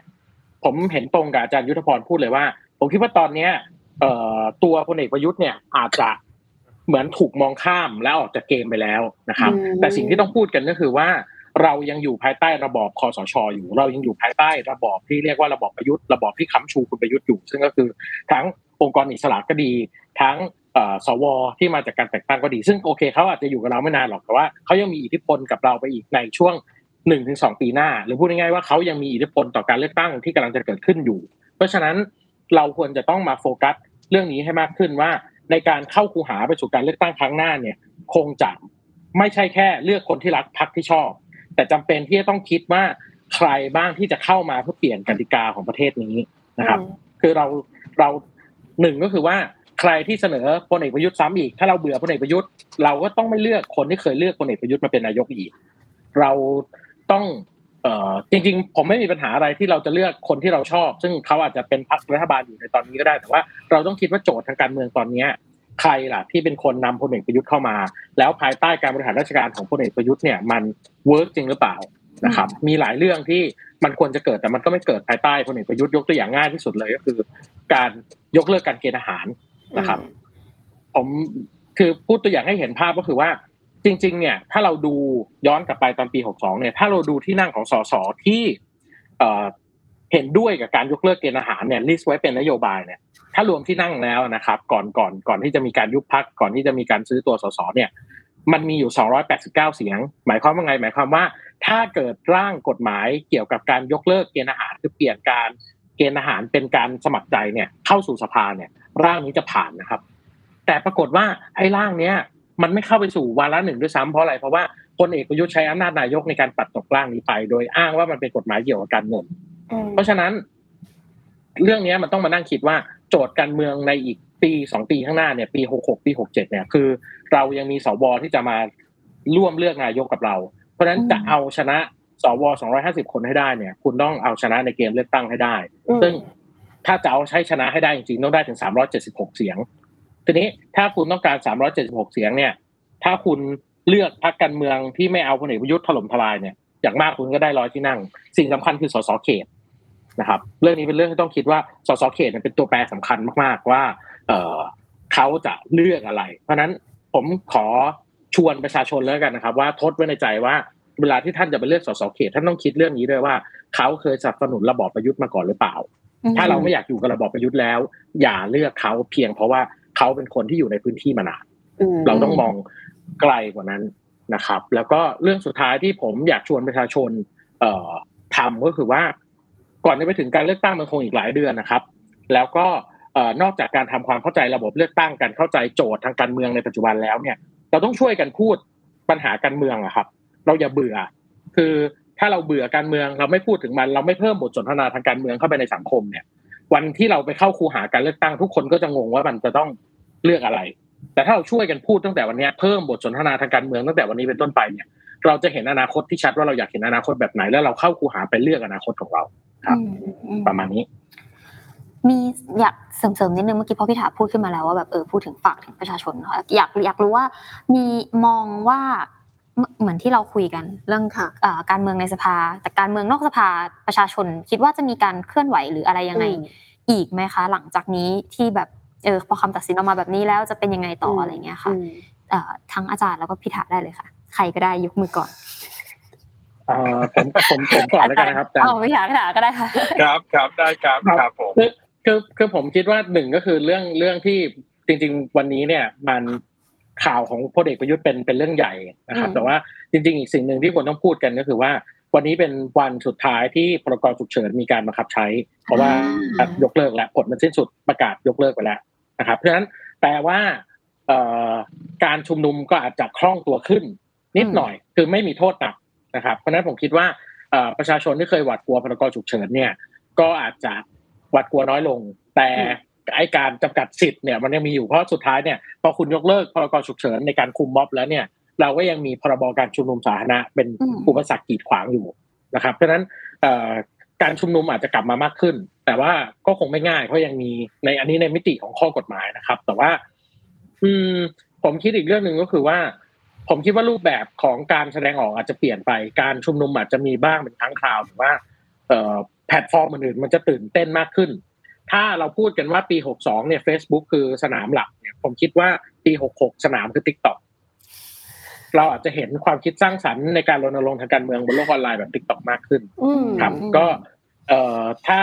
ผมเห็นตรงกับอาจารย์ยุทธพรพูดเลยว่า ผมคิดว่าตอนเนี้ยเอ่อตัวพลเอกประยุทธ์เนี่ยอาจจะเหมือนถูกมองข้ามแล้วออกจากเกมไปแล้วนะครับอืมแต่สิ่งที่ต้องพูดกันก็คือว่า เรายังอยู่ภายใต้ระบอบคอสชอยู่ เรายังอยู่ภายใต้ระบอบที่เรียกว่าระบอบประยุทธ์ระบอบที่ค้ำชูคุณประยุทธ์อยู่ ซึ่งก็คือทั้งองค์กรอิสระก็ดี ทั้งสวที่มาจากการแต่งตั้งก็ดี ซึ่งโอเคเขาอาจจะอยู่กับเราไม่นานหรอกแต่ว่าเขายังมีอิทธิพลกับเราไปอีกในช่วงหนึ่งถึงสองปีหน้า หรือพูดง่ายๆว่าเขายังมีอิทธิพลต่อการเลือกตั้งที่กำลังจะเกิดขึ้นอยู่ เพราะฉะนั้นเราควรจะต้องมาโฟกัสเรื่องนี้ให้มากขึ้นว่า ในการเข้าคูหาไปสู่การเลือกตั้งครั้งหน้าเนี่ย คงจะไม่ใช่แค่เลือกคนที่รักพรรคที่ชอบ แต่จำเป็นที่จะต้องคิดว่าใครบ้างที่จะเข้ามาเพื่อเปลี่ยนกติกาของประเทศนี้นะครับ คือเราเราหนึ่งก็คือว่าใครที่เสนอพลเอกประยุทธ์ซ้ำอีก ถ้าเราเบื่อพลเอกประยุทธ์เราก็ต้องไม่เลือกคนที่เคยเลือกพลเอกประยุทธ์มาเป็นนายกอีก เราต้องเอ่อจริง ๆ ผมไม่มีปัญหาอะไรที่เราจะเลือกคนที่เราชอบ ซึ่งเขาอาจจะเป็นพรรครัฐบาลอยู่ในตอนนี้ก็ได้แต่ว่า เราต้องคิดว่าโจทย์ทางการเมืองตอนเนี้ย ใครล่ะที่เป็นคนนำพลเอกประยุทธ์เข้ามา แล้วภายใต้การบริหารราชการของพลเอกประยุทธ์เนี่ยมันเวิร์กจริงหรือเปล่านะครับมีหลายเรื่องที่มันควรจะเกิดแต่มันก็ไม่เกิดภายใต้พลเอกประยุทธ์ยกตัวอย่างง่ายที่สุดเลยก็คือ การยกเลิกการเกณฑ์ทหารนะครับ ผมคือพูดตัวอย่างให้เห็นภาพก็คือว่า จริง ๆ เนี่ย ถ้าเราดูย้อนกลับไปตอนปี 62 เนี่ย ถ้าเราดูที่นั่งของสสที่เอ่อเห็นด้วยกับการยกเลิกเกณฑ์ทหารเนี่ย list ไว้เป็นนโยบายเนี่ย ถ้ารวมที่นั่งแล้วนะครับ ก่อนก่อนก่อนที่จะมีการยุบพรรคก่อนที่จะมีการซื้อตัวสสเนี่ย มันมีอยู่ 289 เสียง หมายความว่าไง หมายความว่า ถ้าเกิดร่างกฎหมายเกี่ยวกับการยกเลิกเกณฑ์อาหารคือเปลี่ยนการเกณฑ์อาหารเป็นการสมัครใจเนี่ย เข้าสู่สภาเนี่ย ร่างนี้จะผ่านนะครับ แต่ปรากฏว่าไอ้ร่างเนี้ยมันไม่เข้าไปสู่วาระหนึ่งด้วยซ้ำเพราะอะไรเพราะว่าพลเอกประยุทธ์ใช้อำนาจนายกในการปัดตกร่างนี้ไป โดยอ้างว่ามันเป็นกฎหมายเกี่ยวกับการเงินเพราะฉะนั้น เรื่องเนี้ยมันต้องมานั่งคิดว่า โจทย์การเมืองในอีกปีสองปีข้างหน้าเนี่ยปีหกหกปีหกเจ็ดเนี่ยคือ เรายังมีสวที่จะมาร่วมเลือกนายกกับเรา เพราะฉะนั้นอืมจะเอาชนะสวสองร้อยห้าสิบคนให้ได้เนี่ย คุณต้องเอาชนะในเกมเลือกตั้งให้ได้ ซึ่งถ้าจะเอาใช้ชนะให้ได้จริงๆต้องได้ถึง376เสียง ทีนี้ถ้าคุณต้องการ376เสียงเนี่ย ถ้าคุณเลือกพรรคการเมืองที่ไม่เอาพลเอกประยุทธ์ถล่มทลายเนี่ยอย่างมากคุณก็ได้ร้อยที่นั่ง สิ่งสำคัญคือสสเขต นะครับ เรื่องนี้เป็นเรื่องที่ต้องคิดว่าสสเขตเนี่ยเป็นตัวแปรสำคัญมาก ๆ ว่าเออเขาจะเลือกอะไร เพราะฉะนั้นผมขอชวนประชาชนแล้วกันนะครับ ว่าทดไว้ในใจว่าเวลาที่ท่านจะไปเลือกสสเขตท่านต้องคิดเรื่องนี้ด้วยว่าเขาเคยสนับสนุนระบอบประยุทธ์มาก่อนหรือเปล่า ถ้าเราไม่อยากอยู่กับระบอบประยุทธ์แล้ว อย่าเลือกเขาเพียงเพราะว่าเขาเป็นคนที่อยู่ในพื้นที่มานานเราต้องมองไกลกว่านั้นนะครับ แล้วก็เรื่องสุดท้ายที่ผมอยากชวนประชาชน เอ่อทำก็คือว่า ก่อนจะไปถึงการเลือกตั้งมันคงอีกหลายเดือนนะครับ แล้วก็นอกจากการทำความเข้าใจระบบเลือกตั้งการเข้าใจโจทย์ทางการเมืองในปัจจุบันแล้วเนี่ย เราต้องช่วยกันพูดปัญหาการเมืองอะครับ เราอย่าเบื่อ คือถ้าเราเบื่อการเมืองเราไม่พูดถึงมัน เราไม่เพิ่มบทสนทนาทางการเมืองเข้าไปในสังคมเนี่ย วันที่เราไปเข้าคูหาการเลือกตั้งทุกคนก็จะงงว่ามันจะต้องเลือกอะไร แต่ถ้าเราช่วยกันพูดตั้งแต่วันนี้เพิ่มบทสนทนาทางการเมืองตั้งแต่วันนี้เป็นต้นไปเนี่ย เราจะเห็นอนาคตที่ชัดว่าเราอยากเห็นอนาคตแบบไหนแล้วเราเข้าคูหาไปเลือกอนาคตของเรา ครับอืมอืมประมาณนี้ มีอยากเสริมๆนิดนึงเมื่อกี้พอพี่ถาพูดขึ้นมาแล้วว่าแบบเออพูดถึงฝากถึงประชาชนเนอะอยากอยากรู้ว่า มีมองว่าเหมือนเหมือนที่เราคุยกันเรื่องค่ะเอ่อการเมืองในสภา แต่การเมืองนอกสภาประชาชน คิดว่าจะมีการเคลื่อนไหวหรืออะไรยังไงอืมอีกไหมคะ หลังจากนี้ที่แบบเออพอคำตัดสินออกมาแบบนี้แล้วจะเป็นยังไงต่ออะไรเงี้ยค่ะอืมเอ่อทั้งอาจารย์แล้วก็พี่ถาได้เลยค่ะ ใครก็ได้ยกมือก่อนเอ่อ ผมผมผมก่อนแล้วกันนะครับอาจารย์เอาพี่ถาพี่ถาก็ได้ค่ะครับครับได้ครับครับผมคือคือคือผมคิดว่าหนึ่งก็คือเรื่องเรื่องที่จริง ๆ วันนี้เนี่ยมันข่าวของพลเอกประยุทธ์เป็นเป็นเรื่องใหญ่นะครับอืมแต่ว่าจริง ๆ อีกสิ่งหนึ่งที่ควรต้องพูดกันก็คือว่า วันนี้เป็นวันสุดท้ายที่พรกฉุกเฉินมีการบังคับใช้ เพราะว่าอ่ายกเลิกแล้วผลมันสิ้นสุดประกาศยกเลิกไปแล้วนะครับ เพราะฉะนั้นแปลว่าเอ่อการชุมนุมก็อาจจะคล่องตัวขึ้น นิดหน่อยคือไม่มีโทษหนัก นะครับเพราะฉะนั้นผมคิดว่าเอ่อประชาชนที่เคยหวาดกลัวพรกฉุกเฉินเนี่ยก็อาจจะหวาดกลัวน้อยลง แต่ไอการจำกัดสิทธิ์เนี่ยมันยังมีอยู่เพราะสุดท้ายเนี่ยพอคุณยกเลิกพรกฉุกเฉินในการคุมม็อบแล้วเนี่ยเราก็ยังมีพรบการชุมนุมสาธารณะเป็นอืมอุปสรรคกีดขวางอยู่นะครับ เพราะฉะนั้นเอ่อการชุมนุมอาจจะกลับมามากขึ้น แต่ว่าก็คงไม่ง่ายเพราะยังมีในอันนี้ในมิติของข้อกฎหมายนะครับ แต่ว่า อืมผมคิดอีกเรื่องหนึ่งก็คือว่า ผมคิดว่ารูปแบบของการแสดงออกอาจจะเปลี่ยนไป การชุมนุมอาจจะมีบ้างเป็นครั้งคราวหรือว่าเอ่อแพลตฟอร์มอื่นๆมันจะตื่นเต้นมากขึ้น ถ้าเราพูดกันว่าปี 62 เนี่ย Facebook คือสนามหลักเนี่ยผมคิดว่าปี 66 สนามคือ TikTok เราอาจจะเห็นความคิดสร้างสรรค์ในการรณรงค์ทางการเมืองบนโลกออนไลน์แบบ TikTok มากขึ้นอืมครับก็เอ่อถ้า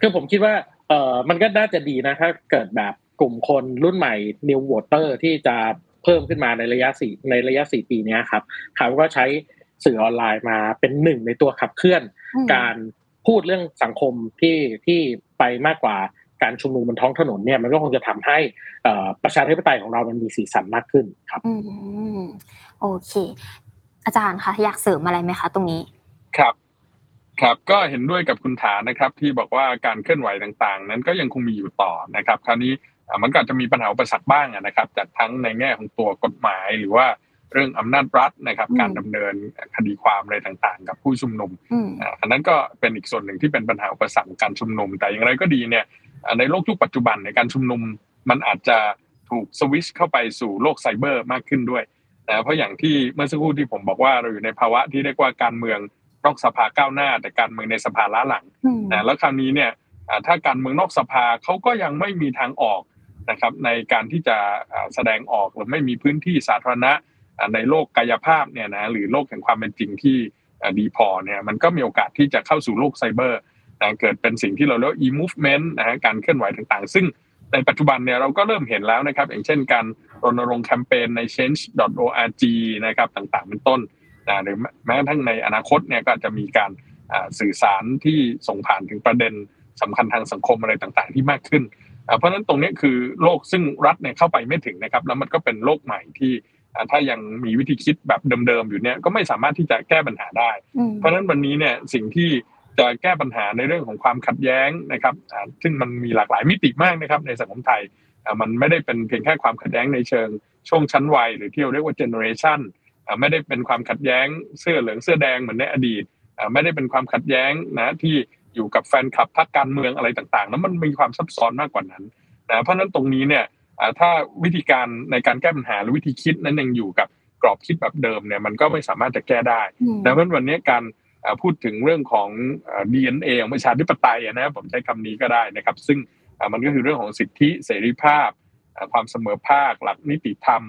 คือผมคิดว่าเอ่อมันก็น่าจะดีนะถ้าเกิดแบบกลุ่มคนรุ่นใหม่ new voter ที่จะเพิ่มขึ้นมาในระยะสี่ในระยะสี่ปีเนี้ยครับเขาก็ใช้สื่อออนไลน์มาเป็นหนึ่งในตัวขับเคลื่อนอืมการพูดเรื่องสังคมที่ที่ไปมากกว่าการชุมนุมบนท้องถนนเนี่ยมันก็คงจะทำให้เอ่อประชาธิปไตยของเรามันมีสีสันมากขึ้นครับอืมโอเค อาจารย์คะอยากเสริมอะไรไหมคะ ตรงนี้ครับ ครับก็เห็นด้วยกับคุณฐานนะครับ ที่บอกว่าการเคลื่อนไหวต่างๆ นั้นก็ยังคงมีอยู่ต่อนะครับ คราวนี้อ่า มันก็อาจจะมีปัญหาอุปสรรคบ้างอะนะครับจากทั้งในแง่ของตัวกฎหมายหรือว่าเรื่องอำนาจรัฐนะครับอืมการดำเนินคดีความอะไรต่างๆ กับผู้ชุมนุมอืมอ่าอันนั้นก็เป็นอีกส่วนหนึ่งที่เป็นปัญหาอุปสรรคการชุมนุม แต่อย่างไรก็ดีเนี่ยอ่าในโลกยุคปัจจุบันในการชุมนุมมันอาจจะถูกสวิชเข้าไปสู่โลกไซเบอร์มากขึ้นด้วยนะเพราะอย่างที่เมื่อสักครู่ที่ผมบอกว่าเราอยู่ในภาวะที่เรียกว่าการเมืองนอกสภาก้าวหน้า แต่การเมืองในสภาล้าหลังอืมนะแล้วคราวนี้เนี่ยอ่าถ้าการเมืองนอกสภาเขาก็ยังไม่มีทางออก นะครับในการที่จะแสดงออกหรือไม่มีพื้นที่สาธารณะในโลกกายภาพเนี่ยนะหรือโลกแห่งความเป็นจริงที่ดีพอเนี่ยมันก็มีโอกาสที่จะเข้าสู่โลกไซเบอร์นะเกิดเป็นสิ่งที่เราเรียกว่า e-movement นะฮะการเคลื่อนไหวต่างๆ ซึ่งในปัจจุบันเนี่ยเราก็เริ่มเห็นแล้วนะครับ อย่างเช่นการรณรงค์แคมเปญใน change.org นะครับต่างๆ เป็นต้นนะหรือแม้กระทั่งในอนาคตเนี่ยก็จะมีการสื่อสารที่ส่งผ่านถึงประเด็นสำคัญทางสังคมอะไรต่างๆ ที่มากขึ้น เพราะฉะนั้นตรงนี้คือโลกซึ่งรัฐเนี่ยเข้าไปไม่ถึงนะครับ แล้วมันก็เป็นโลกใหม่ที่อ่าถ้ายังมีวิธีคิดแบบเดิมๆอยู่เนี่ยก็ไม่สามารถที่จะแก้ปัญหาได้อืมเพราะฉะนั้นวันนี้เนี่ยสิ่งที่จะแก้ปัญหาในเรื่องของความขัดแย้งนะครับอ่าซึ่งมันมีหลากหลายมิติมากนะครับในสังคมไทยอ่ามันไม่ได้เป็นเพียงแค่ความขัดแย้งในเชิงช่วงชั้นวัยหรือที่เราเรียกว่าเจเนอเรชันไม่ได้เป็นความขัดแย้งเสื้อเหลืองเสื้อแดงเหมือนในอดีตอ่าไม่ได้เป็นความขัดแย้งนะที่ อยู่กับแฟนคลับพรรคการเมืองอะไรต่างๆแล้วมันมีความซับซ้อนมากกว่านั้นนะเพราะฉะนั้นตรงนี้เนี่ยอ่าถ้าวิธีการในการแก้ปัญหาหรือวิธีคิดนั้นยังอยู่กับกรอบคิดแบบเดิมเนี่ยมันก็ไม่สามารถจะแก้ได้อืมดังนั้นวันนี้การอ่าพูดถึงเรื่องของอ่า DNA ของประชาธิปไตยอะนะผมใช้คำนี้ก็ได้นะครับ ซึ่งอ่ามันก็คือเรื่องของสิทธิเสรีภาพอ่าความเสมอภาค หลักนิติธรรม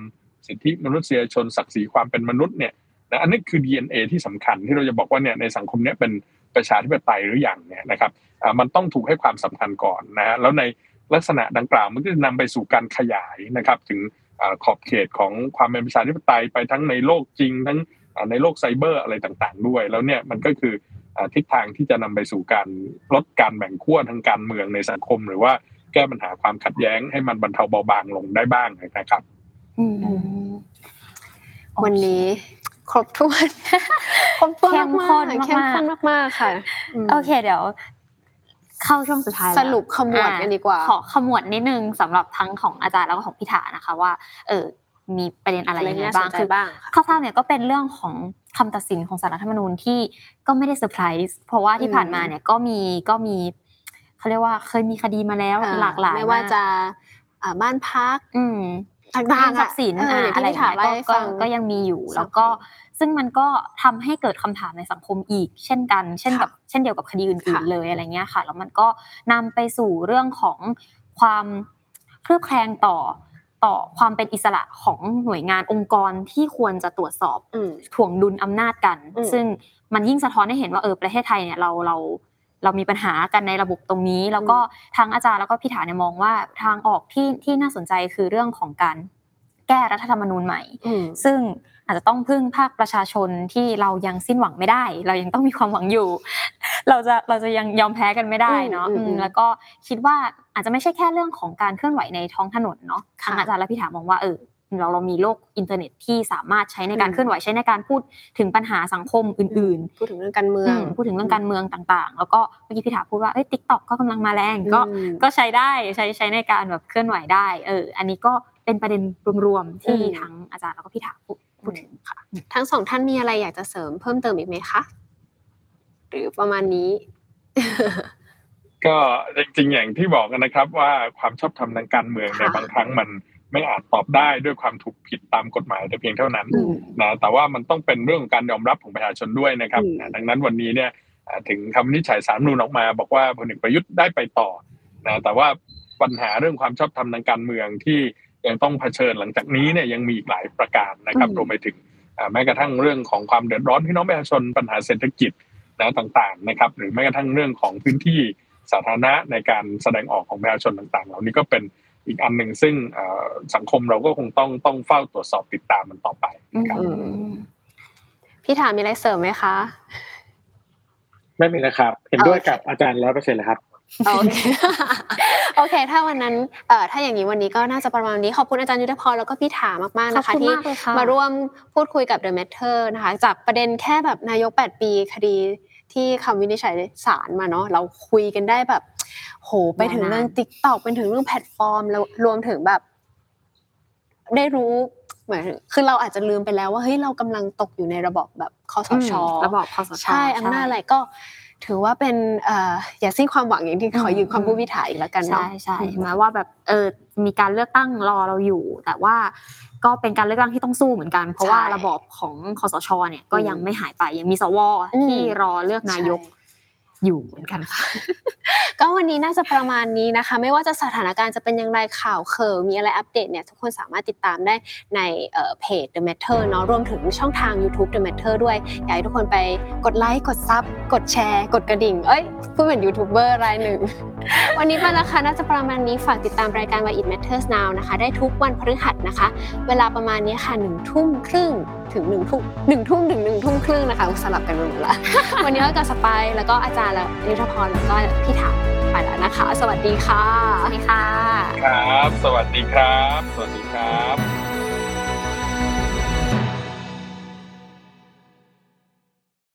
สิทธิมนุษยชนศักดิ์ศรีความเป็นมนุษย์เนี่ยนะอันนี้คือ DNA ที่สำคัญที่เราจะบอกว่าเนี่ยในสังคมเนี้ยเป็น ประชาธิปไตยหรืออย่างเนี่ยนะครับอ่ามันต้องถูกให้ความสำคัญก่อนนะฮะแล้วในลักษณะดังกล่าวมันก็จะนำไปสู่การขยายนะครับ ถึงอ่าขอบเขตของความเป็นประชาธิปไตยไปทั้งในโลกจริง ทั้งอ่าในโลกไซเบอร์อะไรต่างๆ ด้วย แล้วเนี่ยมันก็คืออ่าทิศทางที่จะนำไปสู่การลดการแบ่งขั้วทางการเมืองในสังคม หรือว่าแก้ปัญหาความขัดแย้งให้มันบรรเทาเบาบางลงได้บ้างนะครับอืมวันนี้ ครบถ้วนครบถ้วนเข้มมาข้กนๆเข้มมากข้นมากๆค่ะมๆโอเคเดี๋ยว เข้าช่วงสุดท้ายแล้วสรุปขมวดกันดีกว่า ขอขมวดนิดนึงสำหรับทั้งของอาจารย์แล้วก็ของพิธานะคะ ว่า เออมีประเด็นอะไรอะไรยังไงน่าสบ้างนใจคือบ้างค่ะคร่าวๆเนี่ยก็เป็นเรื่องของคำตัดสินของสารรัฐธรรมนูญที่ก็ไม่ได้เซอร์ไพรส์เพราะว่าที่ผ่านมาเนี่ยก็มีก็มีเขาเรียกว่าเคยมีคดีมาแล้วอ่หลากหลายไม่ว่าจะอ่าบ้านพักอืม ต่าทางงๆทรัอะพย์สินเอออย่างที่อะไรพี่ถามเงี้ยเล่าให้ก็ฟังก็ยังมีอยู่ทรัพย์แล้วก็ซึ่งมันก็ทำให้เกิดคำถามในสังคมอีก เช่นกัน เช่นกับเช่นเดียวกับคดีอื่นค่ะๆเลยอะไรเงี้ยค่ะแล้วมันก็นำไปสู่เรื่องของความเครือบแคลงต่อต่อความเป็นอิสระของหน่วยงานองค์กรที่ควรจะตรวจสอบอืมถ่วงดุลอำนาจกันอืมซึ่งมันยิ่งสะท้อนให้เห็นว่าเออประเทศไทยเนี่ยเราเรา เรามีปัญหากันในระบบตรงนี้ แล้วก็ทางอาจารย์แล้วก็พี่ถาเนี่ยมองว่าทางออกที่ที่น่าสนใจคือเรื่องของการแก้รัฐธรรมนูญใหม่อืมซึ่งอาจจะต้องพึ่งภาคประชาชนที่เรายังสิ้นหวังไม่ได้ เรายังต้องมีความหวังอยู่ เราจะเราจะยังยอมแพ้กันไม่ได้เนาะอืมอืมอืมแล้วก็คิดว่าอาจจะไม่ใช่แค่เรื่องของการเคลื่อนไหวในท้องถนนเนาะทางค่ะอาจารย์และพี่ถามองว่าเออ เราเรามีโลกอินเทอร์เน็ตที่สามารถใช้ในการอืมเคลื่อนไหวใช้ในการพูดถึงปัญหาสังคมอื่นพูดถึงเรื่องการเมืองอืมพูดถึงเรื่องการเมืองต่างๆ แล้วก็เมื่อกี้พี่ถาพูดว่าเอ้ย TikTok ก็กำลังมาแรงก็อืมก็ใช้ได้ใช้ใช้ในการแบบเคลื่อนไหวได้เอออันนี้ก็เป็นประเด็นรวมๆที่อืมทั้งอาจารย์แล้วก็พี่ถาพูดพูดถึงค่ะ ทั้งสองท่านมีอะไรอยากจะเสริมเพิ่มเติมอีกไหมคะหรือประมาณนี้ ก็จริงๆอย่างที่บอกกันนะครับ ว่าความชอบธรรมทางการเมืองในยค่ะบางครั้งมัน ไม่อาจตอบได้ด้วยความถูกผิดตามกฎหมายแต่เพียงเท่านั้นอืมนะแต่ว่ามันต้องเป็นเรื่องของการยอมรับของประชาชนด้วยนะครับอืมนะดังนั้นวันนี้เนี่ยอ่าถึงคำวินิจฉัยสามนูนออกมา บอกว่าพลเอกประยุทธ์ได้ไปต่อนะแต่ว่าปัญหาเรื่องความชอบธรรมทางการเมืองที่ยังต้องเผชิญหลังจากนี้เนี่ยยังมีอีกหลายประการนะครับอืมรวมไปถึงอ่าแม้กระทั่งเรื่องของความเดือดร้อนพี่น้องประชาชนปัญหาเศรษฐกิจนะต่างๆนะครับ หรือแม้กระทั่งเรื่องของพื้นที่สาธารณะในการแสดงออกของประชาชนต่าง ๆ เหล่านี้ก็เป็น อีกอันหนึ่งซึ่งเอ่อสังคมเราก็คงต้องต้องเฝ้าตรวจสอบติดตามมันต่อไปนะครับอืมพี่ถามมีอะไรเสริมไหมคะ ไม่มีนะครับ เห็นด้วยโอเคกับอาจารย์ร้อยเปอร์เซ็นต์เลยครับโอเคโอเค ถ้าวันนั้นเอ่อถ้าอย่างนี้วันนี้ก็น่าจะประมาณนี้ ขอบคุณอาจารย์ยุทธพรแล้วก็พี่ถามากๆขอบนะคะที่มากเลยค่ะมาร่วมพูดคุยกับ The Matter นะคะ จากประเด็นแค่แบบนายก 8 ปีคดี ที่คำวินิจฉัยศาลมาเนาะเราคุยกันได้แบบ โหไปถึงเรื่องยาวนาน TikTok เป็นถึงเรื่องแพลตฟอร์มแล้วรวมถึงแบบ ได้รู้เหมือนคือเราอาจจะลืมไปแล้วว่าเฮ้ยเรากำลังตกอยู่ในระบบแบบคสชระบอบคอสชใช่อำนาจอะไรก็ ถือว่าเป็นเอ่ออย่าสิ้นความหวังอย่างที่ขอยืมคำพูดพิถาอีกแล้วกันใช่เนาะใช่แม้ว่าแบบเออมีการเลือกตั้งรอเราอยู่ แต่ว่าก็เป็นการเลือกตั้งที่ต้องสู้เหมือนกัน เพราะว่าระบอบของคอสชเนี่ยก็ยังไม่หายไปยังมีสวที่รอเลือกนายก อยู่เหมือนกันค่ะ ก็วันนี้น่าจะประมาณนี้นะคะ ไม่ว่าจะสถานการณ์จะเป็นอย่างไรข่าวเข่าวมีอะไรอัปเดตเนี่ยทุกคนสามารถติดตามได้ในเอ่อเพจ The Matter เนาะรวมถึงช่องทาง YouTube The Matter ด้วย อยากให้ทุกคนไปกดไลค์กดซับกดแชร์ กดกระดิ่ง เอ้ยพูดเหมือนยูทูบเบอร์รายหนึ่ง วันนี้ไปแล้วค่ะน่าจะประมาณนี้ฝากติดตามรายการ Why It Matters Now นะคะ ได้ทุกวันพฤหัสนะคะ เวลาประมาณนี้ค่ะหนึ่งทุ่มครึ่ง ถึงหนึ่งทุ่มหนึ่งทุ่มถึงหนึ่งทุ่มครึ่งนะคะสลับกันไปหมดละวันนี้กับสไปแล้วก็อาจารย์และยุทธพรแล้วก็พี่ถามไปแล้วนะคะ สวัสดีค่ะ สวัสดีค่ะ ครับ สวัสดีครับ สวัสดีครับ